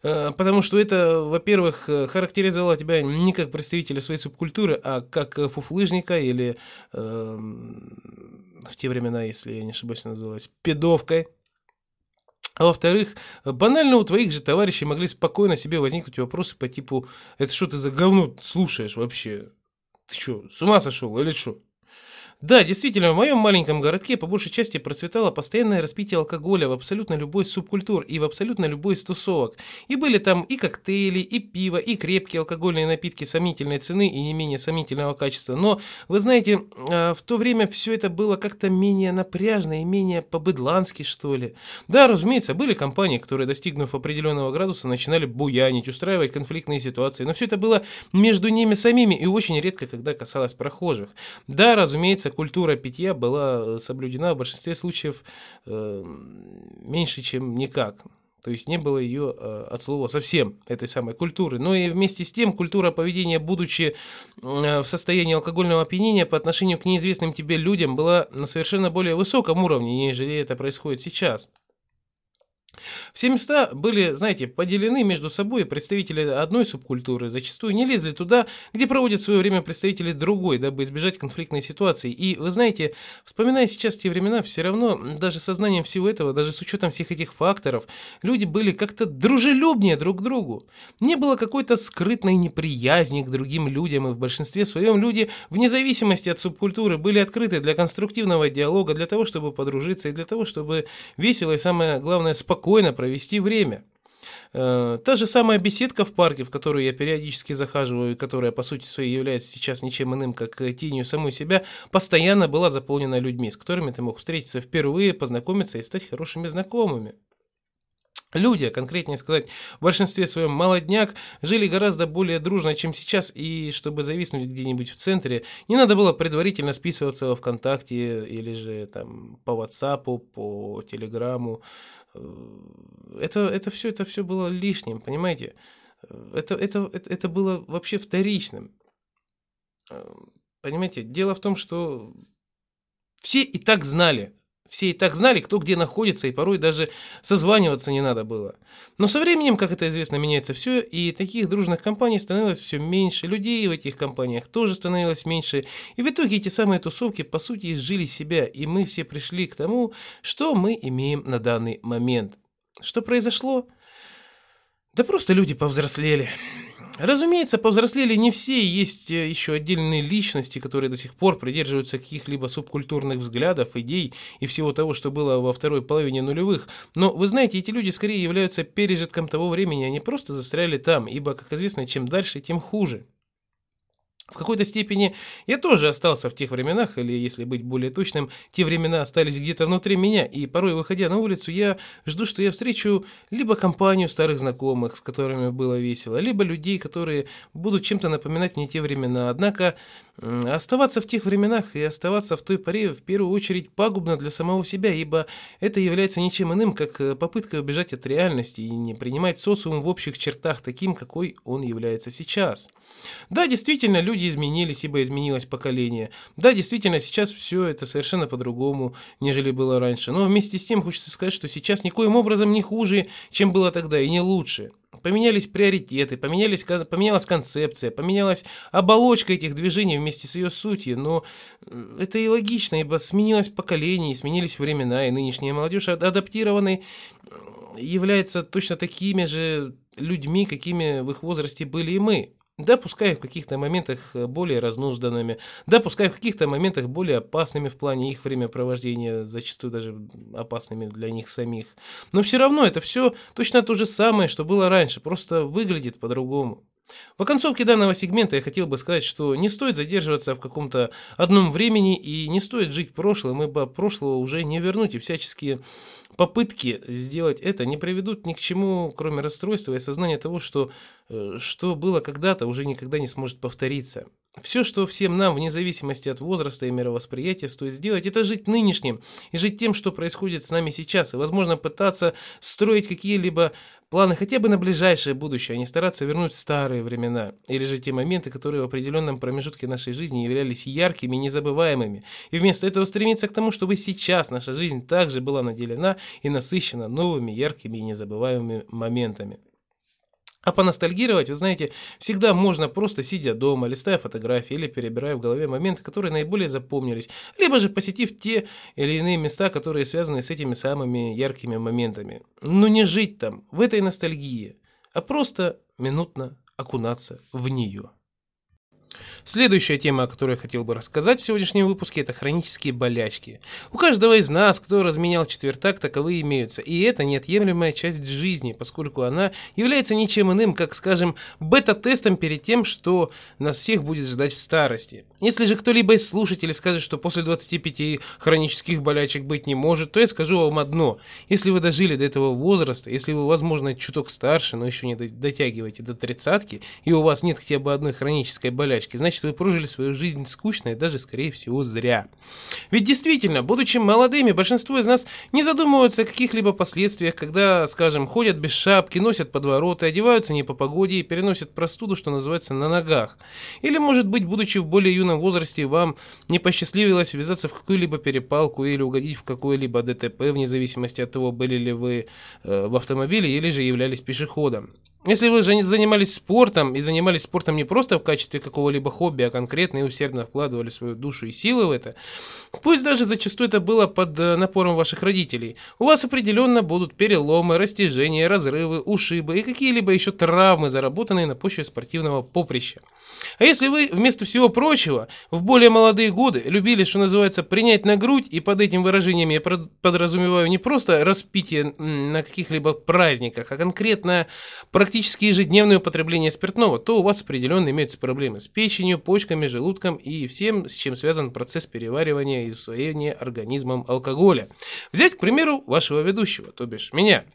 потому что это, во-первых, э, характеризовало тебя не как представителя своей субкультуры, а как э, фуфлыжника или э, в те времена, если я не ошибаюсь, называлась педовкой. А во-вторых, банально у твоих же товарищей могли спокойно себе возникнуть вопросы по типу «Это что ты за говно слушаешь вообще? Ты что, с ума сошел или что?» Да, действительно, в моем маленьком городке по большей части процветало постоянное распитие алкоголя в абсолютно любой субкультур и в абсолютно любой из тусовок. И были там и коктейли, и пиво, и крепкие алкогольные напитки сомнительной цены и не менее сомнительного качества. Но, вы знаете, э, в то время все это было как-то менее напряжно и менее по-быдлански, что ли. Да, разумеется, были компании, которые, достигнув определенного градуса, начинали буянить, устраивать конфликтные ситуации. Но все это было между ними самими и очень редко, когда касалось прохожих. Да, разумеется, культура питья была э, соблюдена в большинстве случаев э, меньше, чем никак. То есть не было ее э, от слова совсем, этой самой культуры. Но и вместе с тем культура поведения, будучи в состоянии алкогольного опьянения по отношению к неизвестным тебе людям, была на совершенно более высоком уровне, нежели это происходит сейчас. Все места были, знаете, поделены между собой, представители одной субкультуры зачастую не лезли туда, где проводят свое время представители другой, дабы избежать конфликтной ситуации. И вы знаете, вспоминая сейчас те времена, все равно, даже сознанием всего этого, даже с учетом всех этих факторов, люди были как-то дружелюбнее друг к другу. Не было какой-то скрытной неприязни к другим людям, и в большинстве своем люди, вне зависимости от субкультуры, были открыты для конструктивного диалога, для того, чтобы подружиться, и для того, чтобы весело и, самое главное, спокойно спокойно провести время. Э, та же самая беседка в парке, в которую я периодически захаживаю, и которая по сути своей является сейчас ничем иным, как э, тенью самой себя, постоянно была заполнена людьми, с которыми ты мог встретиться впервые, познакомиться и стать хорошими знакомыми. Люди, а конкретнее сказать, в большинстве своем молодняк, жили гораздо более дружно, чем сейчас, и чтобы зависнуть где-нибудь в центре, не надо было предварительно списываться во ВКонтакте или же там по WhatsApp, по Телеграму. Э, это, это все, это все было лишним, понимаете? Это, это, это, это было вообще вторичным. Э, понимаете, дело в том, что все и так знали, все и так знали, кто где находится, и порой даже созваниваться не надо было. Но со временем, как это известно, меняется все, и таких дружных компаний становилось все меньше, людей в этих компаниях тоже становилось меньше, и в итоге эти самые тусовки, по сути, изжили себя, и мы все пришли к тому, что мы имеем на данный момент. Что произошло? Да просто люди повзрослели. Разумеется, повзрослели не все, есть э, еще отдельные личности, которые до сих пор придерживаются каких-либо субкультурных взглядов, идей и всего того, что было во второй половине нулевых. Но вы знаете, эти люди скорее являются пережитком того времени, они просто застряли там, ибо, как известно, чем дальше, тем хуже. В какой-то степени я тоже остался в тех временах, или, если быть более точным, те времена остались где-то внутри меня, и порой, выходя на улицу, я жду, что я встречу либо компанию старых знакомых, с которыми было весело, либо людей, которые будут чем-то напоминать мне те времена. Однако оставаться в тех временах и оставаться в той паре в первую очередь пагубно для самого себя, ибо это является ничем иным, как э, попыткой убежать от реальности и не принимать социум в общих чертах таким, какой он является сейчас. Да, действительно, люди изменились, ибо изменилось поколение. Да, действительно, сейчас все это совершенно по-другому, нежели было раньше. Но вместе с тем хочется сказать, что сейчас никоим образом не хуже, чем было тогда, и не лучше. Поменялись приоритеты, поменялись, поменялась концепция, поменялась оболочка этих движений вместе с ее сутью, но это и логично, ибо сменилось поколение, сменились времена, и нынешняя молодежь адаптированной является точно такими же людьми, какими в их возрасте были и мы. Да, пускай в каких-то моментах э, более разнузданными, да, пускай в каких-то моментах более опасными в плане их времяпровождения, зачастую даже опасными для них самих. Но все равно это все точно то же самое, что было раньше, просто выглядит по-другому. В оконцовке данного сегмента я хотел бы сказать, что не стоит задерживаться в каком-то одном времени и не стоит жить прошлым, ибо прошлого уже не вернуть, и всяческие попытки сделать это не приведут ни к чему, кроме расстройства и осознания того, что что было когда-то, уже никогда не сможет повториться. Все, что всем нам, вне зависимости от возраста и мировосприятия, стоит сделать, это жить нынешним и жить тем, что происходит с нами сейчас, и, возможно, пытаться строить какие-либо планы хотя бы на ближайшее будущее, а не стараться вернуть старые времена, или же те моменты, которые в определенном промежутке нашей жизни являлись яркими и незабываемыми, и вместо этого стремиться к тому, чтобы сейчас наша жизнь также была наделена и насыщена новыми яркими и незабываемыми моментами. А поностальгировать, вы знаете, всегда можно просто сидя дома, листая фотографии или перебирая в голове моменты, которые наиболее запомнились, либо же посетив те или иные места, которые связаны с этими самыми яркими моментами. Но не жить там, в этой ностальгии, а просто минутно окунаться в нее. Следующая тема, о которой я хотел бы рассказать в сегодняшнем выпуске, это хронические болячки. У каждого из нас, кто разменял четвертак, таковые имеются. И это неотъемлемая часть жизни, поскольку она является ничем иным, как, скажем, бета-тестом перед тем, что нас всех будет ждать в старости. Если же кто-либо из слушателей скажет, что после 25 хронических болячек быть не может, то я скажу вам одно. Если вы дожили до этого возраста, если вы, возможно, чуток старше, но еще не дотягиваете до тридцатки, и у вас нет хотя бы одной хронической болячки, значит, значит, вы прожили свою жизнь скучно и даже, скорее всего, зря. Ведь действительно, будучи молодыми, большинство из нас не задумываются о каких-либо последствиях, когда, скажем, ходят без шапки, носят подвороты, одеваются не по погоде и переносят простуду, что называется, на ногах. Или, может быть, будучи в более юном возрасте, вам не посчастливилось ввязаться в какую-либо перепалку или угодить в какое-либо ДТП, вне зависимости от того, были ли вы э, в автомобиле или же являлись пешеходом. Если вы же занимались спортом и занимались спортом не просто в качестве какого-либо хобби, а конкретно и усердно вкладывали свою душу и силы в это, пусть даже зачастую это было под э, напором ваших родителей, у вас определенно будут переломы, растяжения, разрывы, ушибы и какие-либо еще травмы, заработанные на почве спортивного поприща. А если вы, вместо всего прочего, в более молодые годы любили, что называется, принять на грудь, и под этим выражением я подразумеваю не просто распитие на каких-либо праздниках, а конкретно практически ежедневное употребление спиртного, то у вас определенно имеются проблемы с печенью, почками, желудком и всем, с чем связан процесс переваривания и усвоения организмом алкоголя. Взять, к примеру, вашего ведущего, то бишь меня.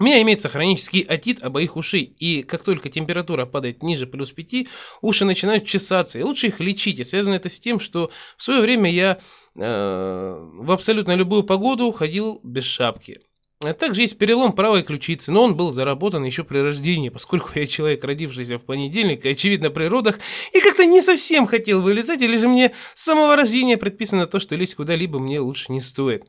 У меня имеется хронический отит обоих ушей, и как только температура падает ниже плюс 5, уши начинают чесаться, и лучше их лечить. И связано это с тем, что в свое время я э, в абсолютно любую погоду ходил без шапки. А также есть перелом правой ключицы, но он был заработан еще при рождении, поскольку я человек, родившийся в понедельник, и, очевидно, при родах, и как-то не совсем хотел вылезать, или же мне с самого рождения предписано то, что лезть куда-либо мне лучше не стоит.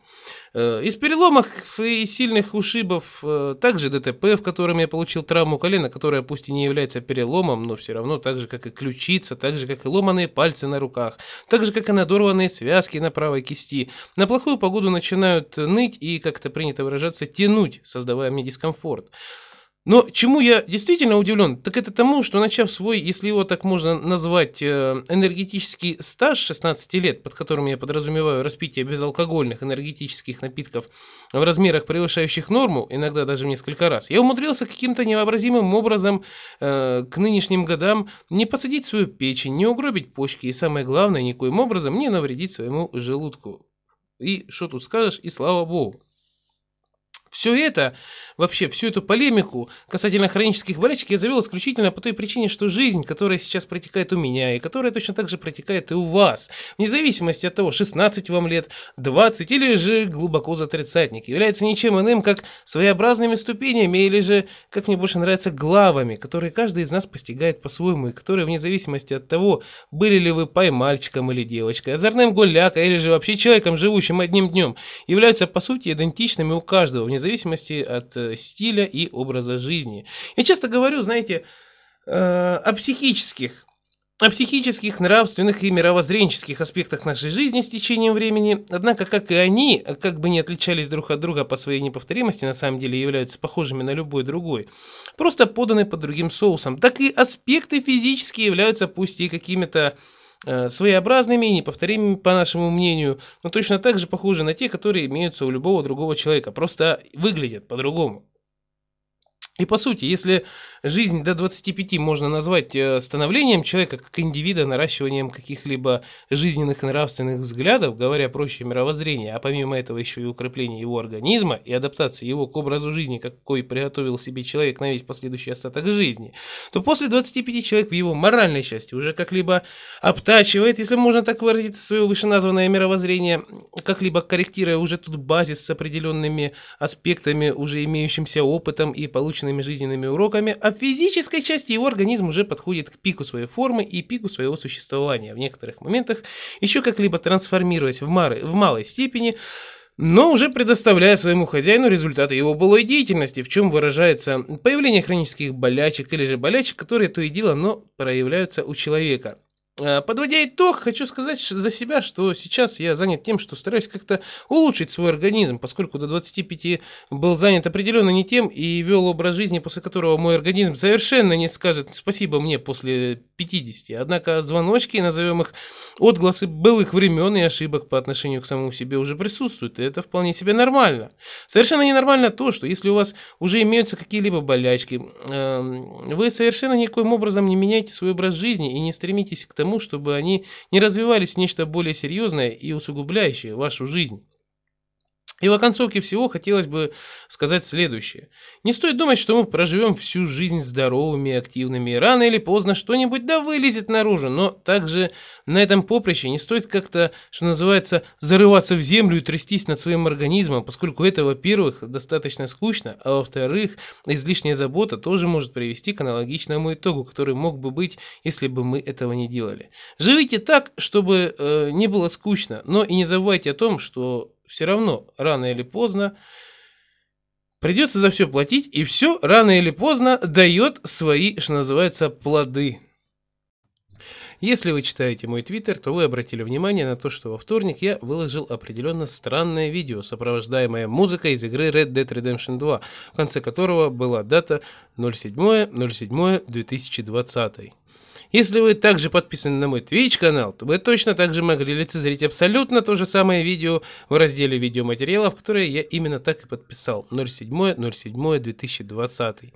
Э, из переломов и сильных ушибов э, также ДТП, в котором я получил травму колена, которая пусть и не является переломом, но все равно так же, как и ключица, так же, как и ломаные пальцы на руках, так же, как и надорванные связки на правой кисти. На плохую погоду начинают ныть и, как это принято выражаться, тянуть, создавая мне дискомфорт. Но чему я действительно удивлен, так это тому, что начав свой, если его так можно назвать, э, энергетический стаж 16 лет, под которым я подразумеваю распитие безалкогольных энергетических напитков в размерах, превышающих норму, иногда даже в несколько раз, я умудрился каким-то невообразимым образом э, к нынешним годам не посадить свою печень, не угробить почки и, самое главное, никоим образом не навредить своему желудку. И что тут скажешь, и слава богу. Все это, вообще, всю эту полемику касательно хронических болячек я завел исключительно по той причине, что жизнь, которая сейчас протекает у меня, и которая точно так же протекает и у вас, вне зависимости от того, 16 вам лет, 20 или же глубоко за тридцатник, является ничем иным, как своеобразными ступенями или же, как мне больше нравится, главами, которые каждый из нас постигает по-своему, и которые вне зависимости от того, были ли вы поймальчиком или девочкой, озорным гуляка или же вообще человеком, живущим одним днем, являются по сути идентичными у каждого, вне зависимости от э, стиля и образа жизни. Я часто говорю, знаете, э, о психических о психических, нравственных и мировоззренческих аспектах нашей жизни с течением времени, однако, как и они, как бы не отличались друг от друга по своей неповторимости, на самом деле являются похожими на любой другой, просто поданы под другим соусом, так и аспекты физические являются пусть и какими-то своеобразными и неповторимыми, по нашему мнению, но точно так же похожи на те, которые имеются у любого другого человека, просто выглядят по-другому. И по сути, если жизнь до 25 можно назвать э, становлением человека как индивида, наращиванием каких-либо жизненных и нравственных взглядов, говоря проще мировоззрения, а помимо этого еще и укрепление его организма и адаптация его к образу жизни, какой приготовил себе человек на весь последующий остаток жизни, то после 25 человек в его моральной части уже как-либо обтачивает, если можно так выразиться, свое вышеназванное мировоззрение, как-либо корректируя уже тут базис с определенными аспектами, уже имеющимся опытом и полученным полученными жизненными уроками, а в физической части его организм уже подходит к пику своей формы и пику своего существования. В некоторых моментах еще как-либо трансформируясь в, мары, в малой степени, но уже предоставляя своему хозяину результаты его былой деятельности, в чем выражается появление хронических болячек или же болячек, которые то и дело, но проявляются у человека. Э, Подводя итог, хочу сказать за себя, что сейчас я занят тем, что стараюсь как-то улучшить свой организм, поскольку до 25 был занят определенно не тем и вел образ жизни, после которого мой организм совершенно не скажет спасибо мне после 50. Однако звоночки, назовем их отгласы былых времен и ошибок по отношению к самому себе уже присутствуют, и это вполне себе нормально. Совершенно ненормально то, что если у вас уже имеются какие-либо болячки, эм, вы совершенно никоим образом не меняете свой образ жизни и не стремитесь к тому, чтобы они не развивались в нечто более серьезное и усугубляющее вашу жизнь. И в оконцовке всего хотелось бы сказать следующее. Не стоит думать, что мы проживем всю жизнь здоровыми активными, и рано или поздно что-нибудь да вылезет наружу, но также на этом поприще не стоит как-то, что называется, зарываться в землю и трястись над своим организмом, поскольку это, во-первых, достаточно скучно, а во-вторых, излишняя забота тоже может привести к аналогичному итогу, который мог бы быть, если бы мы этого не делали. Живите так, чтобы э, не было скучно, но и не забывайте о том, что все равно рано или поздно придется за все платить, и все рано или поздно дает свои, что называется, плоды. Если вы читаете мой твиттер, то вы обратили внимание на то, что во вторник я выложил определенно странное видео, сопровождаемое музыкой из игры Red Dead Redemption 2, в конце которого была дата 07.07.2020. Если вы также подписаны на мой Twitch канал, то вы точно так же могли лицезреть абсолютно то же самое видео в разделе видеоматериалов, которое я именно так и подписал. 07.07.2020.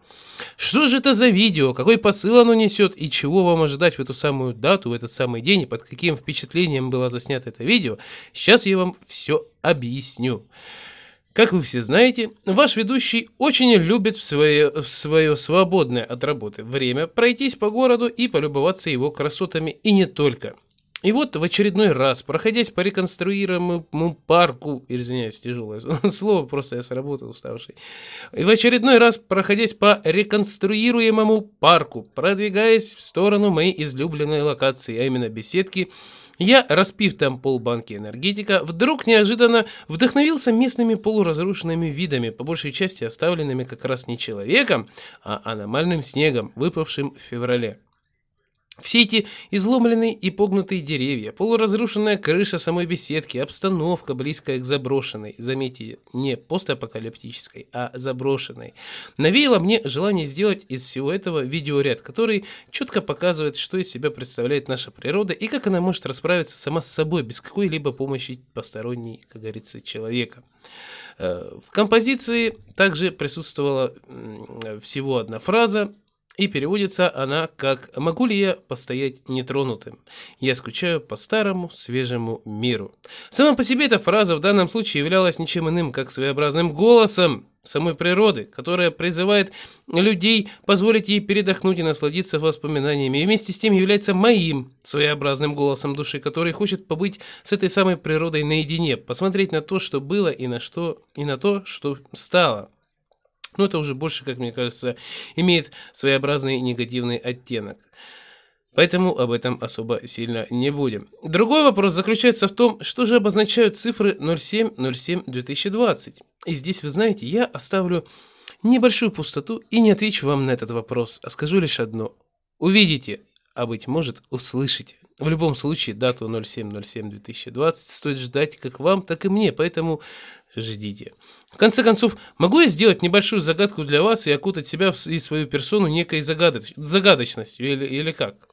Что же это за видео? Какой посыл оно несет? И чего вам ожидать в эту самую дату, в этот самый день? И под каким впечатлением было заснято это видео? Сейчас я вам все объясню. Как вы все знаете, ваш ведущий очень любит в свое, в свое свободное от работы время пройтись по городу и полюбоваться его красотами, и не только. И вот в очередной раз, проходясь по реконструируемому парку, извиняюсь, тяжелое слово, просто я сработал уставший, и в очередной раз, проходясь по реконструируемому парку, продвигаясь в сторону моей излюбленной локации, а именно беседки, я, распив там полбанки энергетика, вдруг неожиданно вдохновился местными полуразрушенными видами, по большей части оставленными как раз не человеком, а аномальным снегом, выпавшим в феврале. Все эти изломленные и погнутые деревья, полуразрушенная крыша самой беседки, обстановка, близкая к заброшенной, заметьте, не постапокалиптической, а заброшенной, навеяло мне желание сделать из всего этого видеоряд, который четко показывает, что из себя представляет наша природа и как она может расправиться сама с собой без какой-либо помощи посторонней, как говорится, человека. Э, В композиции также присутствовала всего одна фраза, и переводится она как «Могу ли я постоять нетронутым? Я скучаю по старому, свежему миру». Сама по себе эта фраза в данном случае являлась ничем иным, как своеобразным голосом самой природы, которая призывает людей позволить ей передохнуть и насладиться воспоминаниями, и вместе с тем является моим своеобразным голосом души, который хочет побыть с этой самой природой наедине, посмотреть на то, что было, и на, что, и на то, что стало. Но это уже больше, как мне кажется, имеет своеобразный негативный оттенок. Поэтому об этом особо сильно не будем. Другой вопрос заключается в том, что же обозначают цифры 07-07-2020. И здесь, вы знаете, я оставлю небольшую пустоту и не отвечу вам на этот вопрос, а скажу лишь одно. Увидите, а быть может услышите. В любом случае, дату 07.07.2020 стоит ждать как вам, так и мне, поэтому ждите. В конце концов, могу я сделать небольшую загадку для вас и окутать себя и свою персону некой загадоч- загадочностью, или, или как?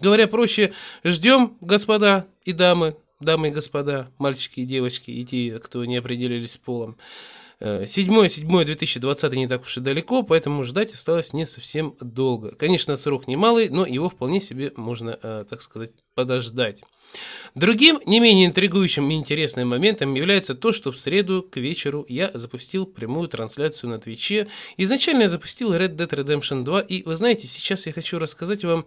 Говоря проще, ждем, господа и дамы, дамы и господа, мальчики и девочки, и те, кто не определились с полом. Э, Седьмое, седьмое, 2020 не так уж и далеко, поэтому ждать осталось не совсем долго. Конечно, срок немалый, но его вполне себе можно, э, так сказать, подождать. Другим, не менее интригующим и интересным моментом является то, что в среду к вечеру я запустил прямую трансляцию на Твиче. Изначально я запустил Red Dead Redemption 2, и вы знаете, сейчас я хочу рассказать вам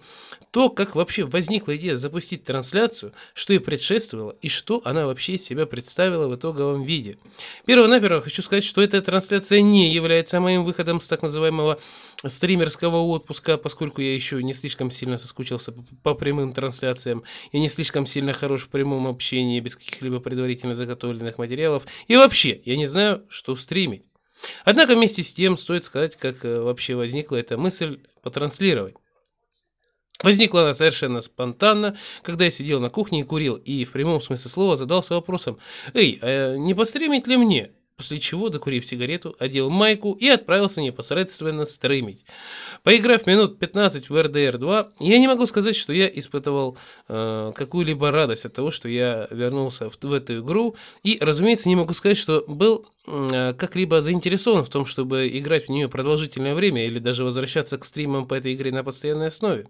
то, как вообще возникла идея запустить трансляцию, что и предшествовало, и что она вообще себя представила в итоговом виде. Перво-наперво хочу сказать, что эта трансляция не является моим выходом с так называемого стримерского отпуска, поскольку я еще не слишком сильно соскучился по, прямым трансляциям и не слишком сильно хорош в прямом общении без каких-либо предварительно заготовленных материалов. И вообще, я не знаю, что стримить. Однако вместе с тем стоит сказать, как э, вообще возникла эта мысль потранслировать. Возникла она совершенно спонтанно, когда я сидел на кухне и курил, и в прямом смысле слова задался вопросом «Эй, а не постримить ли мне?» После чего, докурив сигарету, одел майку и отправился непосредственно стримить. Поиграв минут 15 в RDR 2, я не могу сказать, что я испытывал э, какую-либо радость от того, что я вернулся в, в эту игру. И, разумеется, не могу сказать, что был э, как-либо заинтересован в том, чтобы играть в нее продолжительное время или даже возвращаться к стримам по этой игре на постоянной основе.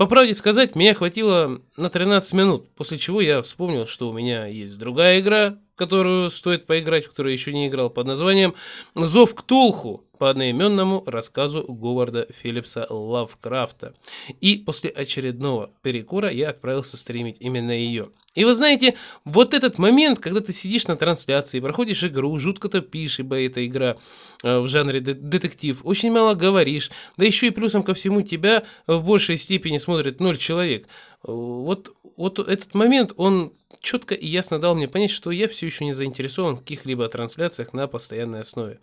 По правде сказать, меня хватило на 13 минут, после чего я вспомнил, что у меня есть другая игра, которую стоит поиграть, в которую я еще не играл, под названием «Зов к Тулху» по одноименному рассказу Говарда Филлипса Лавкрафта. И после очередного перекура я отправился стримить именно ее. И вы знаете, вот этот момент, когда ты сидишь на трансляции, проходишь игру, жутко топишь, ибо эта игра э, в жанре детектив, очень мало говоришь, да еще и плюсом ко всему тебя в большей степени смотрит ноль человек. Вот, вот этот момент, он четко и ясно дал мне понять, что я все еще не заинтересован в каких-либо трансляциях на постоянной основе.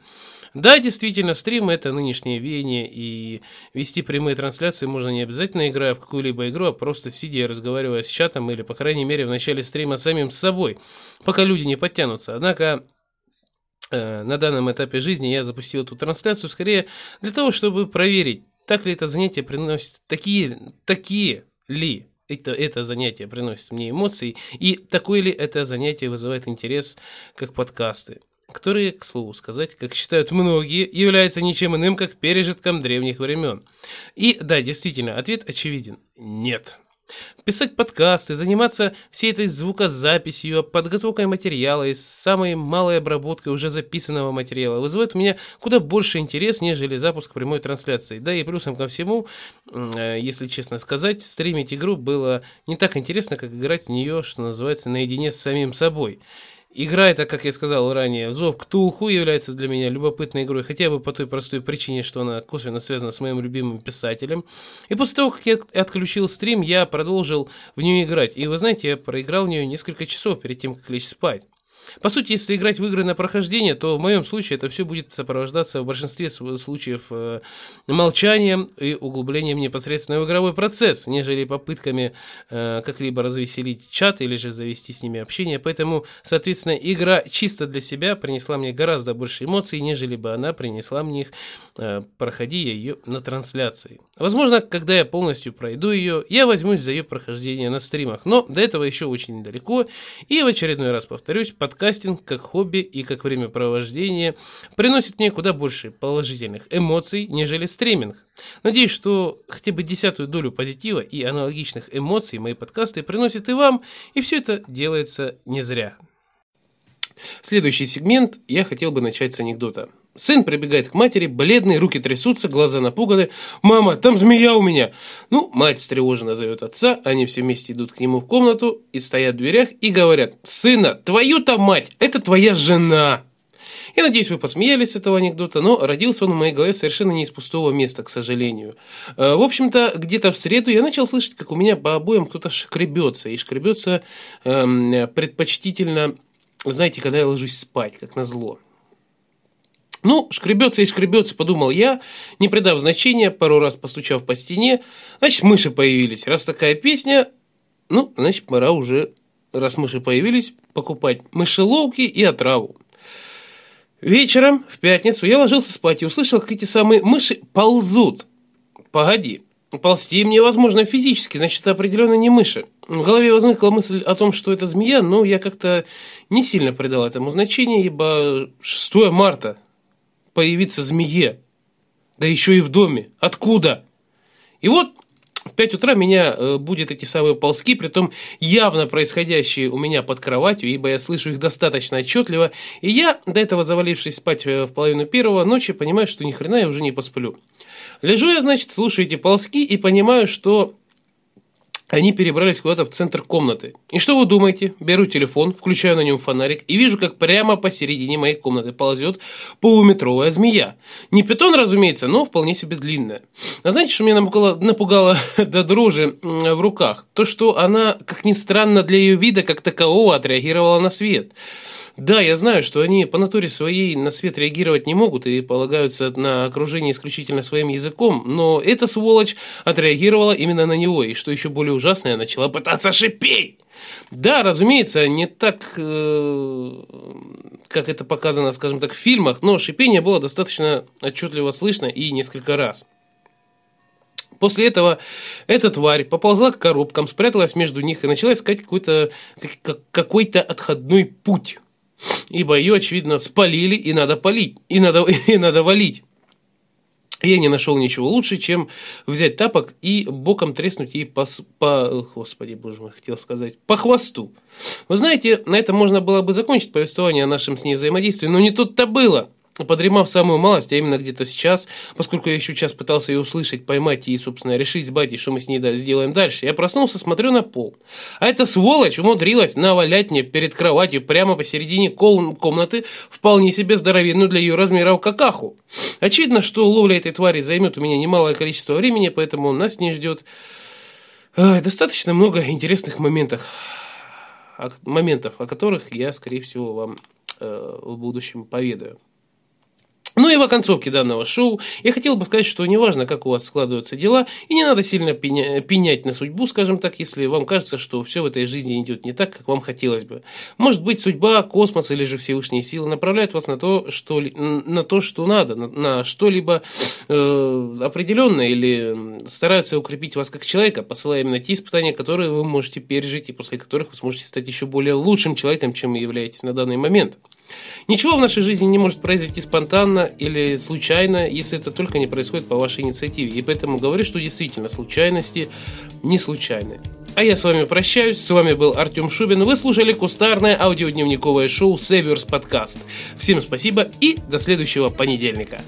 Да, действительно, стрим это нынешнее веяние, и вести прямые трансляции можно не обязательно играя в какую-либо игру, а просто сидя и разговаривая с чатом, или, по крайней мере, в начале стрима самим с собой, пока люди не подтянутся. Однако, э, на данном этапе жизни я запустил эту трансляцию скорее для того, чтобы проверить, так ли это занятие приносит, такие, такие ли это, это занятие приносит мне эмоции, и такое ли это занятие вызывает интерес, как подкасты, которые, к слову сказать, как считают многие, являются ничем иным, как пережитком древних времен. И да, действительно, ответ очевиден – нет. Писать подкасты, заниматься всей этой звукозаписью, подготовкой материала и самой малой обработкой уже записанного материала вызывает у меня куда больше интерес, нежели запуск прямой трансляции. Да и плюсом ко всему, э, если честно сказать, стримить игру было не так интересно, как играть в нее, что называется, наедине с самим собой. Игра эта, как я сказал ранее, Зов Ктулху является для меня любопытной игрой, хотя бы по той простой причине, что она косвенно связана с моим любимым писателем. И после того, как я отключил стрим, я продолжил в нее играть. И вы знаете, я проиграл в нее несколько часов перед тем, как лечь спать. По сути, если играть в игры на прохождение, то в моем случае это все будет сопровождаться в большинстве случаев э, молчанием и углублением непосредственно в игровой процесс, нежели попытками э, как-либо развеселить чат или же завести с ними общение. Поэтому, соответственно, игра чисто для себя принесла мне гораздо больше эмоций, нежели бы она принесла мне их, э, проходя ее на трансляции. Возможно, когда я полностью пройду ее, я возьмусь за ее прохождение на стримах, но до этого еще очень недалеко, и в очередной раз повторюсь, под подкастинг как хобби и как времяпровождение приносит мне куда больше положительных эмоций, нежели стриминг. Надеюсь, что хотя бы десятую долю позитива и аналогичных эмоций мои подкасты приносят и вам, и все это делается не зря. Следующий сегмент я хотел бы начать с анекдота. Сын прибегает к матери, бледный, руки трясутся, глаза напуганы. «Мама, там змея у меня!» Ну, мать встревоженно зовет отца, они все вместе идут к нему в комнату и стоят в дверях и говорят «Сына, твою-то мать, это твоя жена!» Я надеюсь, вы посмеялись с этого анекдота, но родился он в моей голове совершенно не из пустого места, к сожалению. Э, в общем-то, где-то в среду я начал слышать, как у меня по обоим кто-то шкребется. И шкребется эм, предпочтительно, знаете, когда я ложусь спать, как назло. Ну, шкребется и шкребется, подумал я, не придав значения, пару раз постучав по стене. Значит, мыши появились. Раз такая песня, ну, значит, пора уже, раз мыши появились, покупать мышеловки и отраву. Вечером, в пятницу, я ложился спать и услышал, как эти самые мыши ползут. Погоди, ползти им невозможно физически, значит, это определенно не мыши. В голове возникла мысль о том, что это змея, но я как-то не сильно придал этому значения, ибо 6 марта, появиться змее. Да еще и в доме. Откуда? И вот в 5 утра меня э, будет эти самые ползки, притом явно происходящие у меня под кроватью, ибо я слышу их достаточно отчетливо, и я, до этого завалившись спать э, в половину первого ночи, понимаю, что ни хрена я уже не посплю. Лежу я, значит, слушаю эти ползки и понимаю, что они перебрались куда-то в центр комнаты. И что вы думаете? Беру телефон, включаю на нем фонарик и вижу, как прямо посередине моей комнаты ползет полуметровая змея. Не питон, разумеется, но вполне себе длинная. А знаете, что меня напугало, напугало до дрожи в руках? То, что она, как ни странно для ее вида, как такового, отреагировала на свет. Да, я знаю, что они по натуре своей на свет реагировать не могут и полагаются на окружение исключительно своим языком, но эта сволочь отреагировала именно на него, и что еще более ужасное, начала пытаться шипеть. Да, разумеется, не так, э, как это показано, скажем так, в фильмах, но шипение было достаточно отчетливо слышно и несколько раз. После этого эта тварь поползла к коробкам, спряталась между них и начала искать какой-то какой-то отходной путь. Ибо ее, очевидно, спалили и надо полить, и надо, и надо валить. Я не нашел ничего лучше, чем взять тапок и боком треснуть ей по, по... Господи, боже мой, хотел сказать, по хвосту. Вы знаете, на этом можно было бы закончить повествование о нашем с ней взаимодействии, но не тут-то было. Подремав самую малость, а именно где-то сейчас, поскольку я еще час пытался ее услышать, поймать и, собственно, решить с батей, что мы с ней сделаем дальше, я проснулся, смотрю на пол. А эта сволочь умудрилась навалять мне перед кроватью прямо посередине комнаты вполне себе здоровенную для ее размеров какаху. Очевидно, что ловля этой твари займет у меня немалое количество времени, поэтому нас не ждет э, достаточно много интересных моментов, моментов, о которых я, скорее всего, вам э, в будущем поведаю. Ну и в оконцовке данного шоу я хотел бы сказать, что неважно, как у вас складываются дела, и не надо сильно пеня- пенять на судьбу, скажем так, если вам кажется, что все в этой жизни идет не так, как вам хотелось бы. Может быть, судьба, космос или же Всевышние силы направляют вас на то, что, на то, что надо, на, на что-либо э, определенное, или стараются укрепить вас как человека, посылая именно те испытания, которые вы можете пережить, и после которых вы сможете стать еще более лучшим человеком, чем вы являетесь на данный момент. Ничего в нашей жизни не может произойти спонтанно или случайно, если это только не происходит по вашей инициативе. И поэтому говорю, что действительно случайности не случайны. А я с вами прощаюсь. С вами был Артем Шубин. Вы слушали кустарное аудиодневниковое шоу Северс Подкаст. Всем спасибо и до следующего понедельника.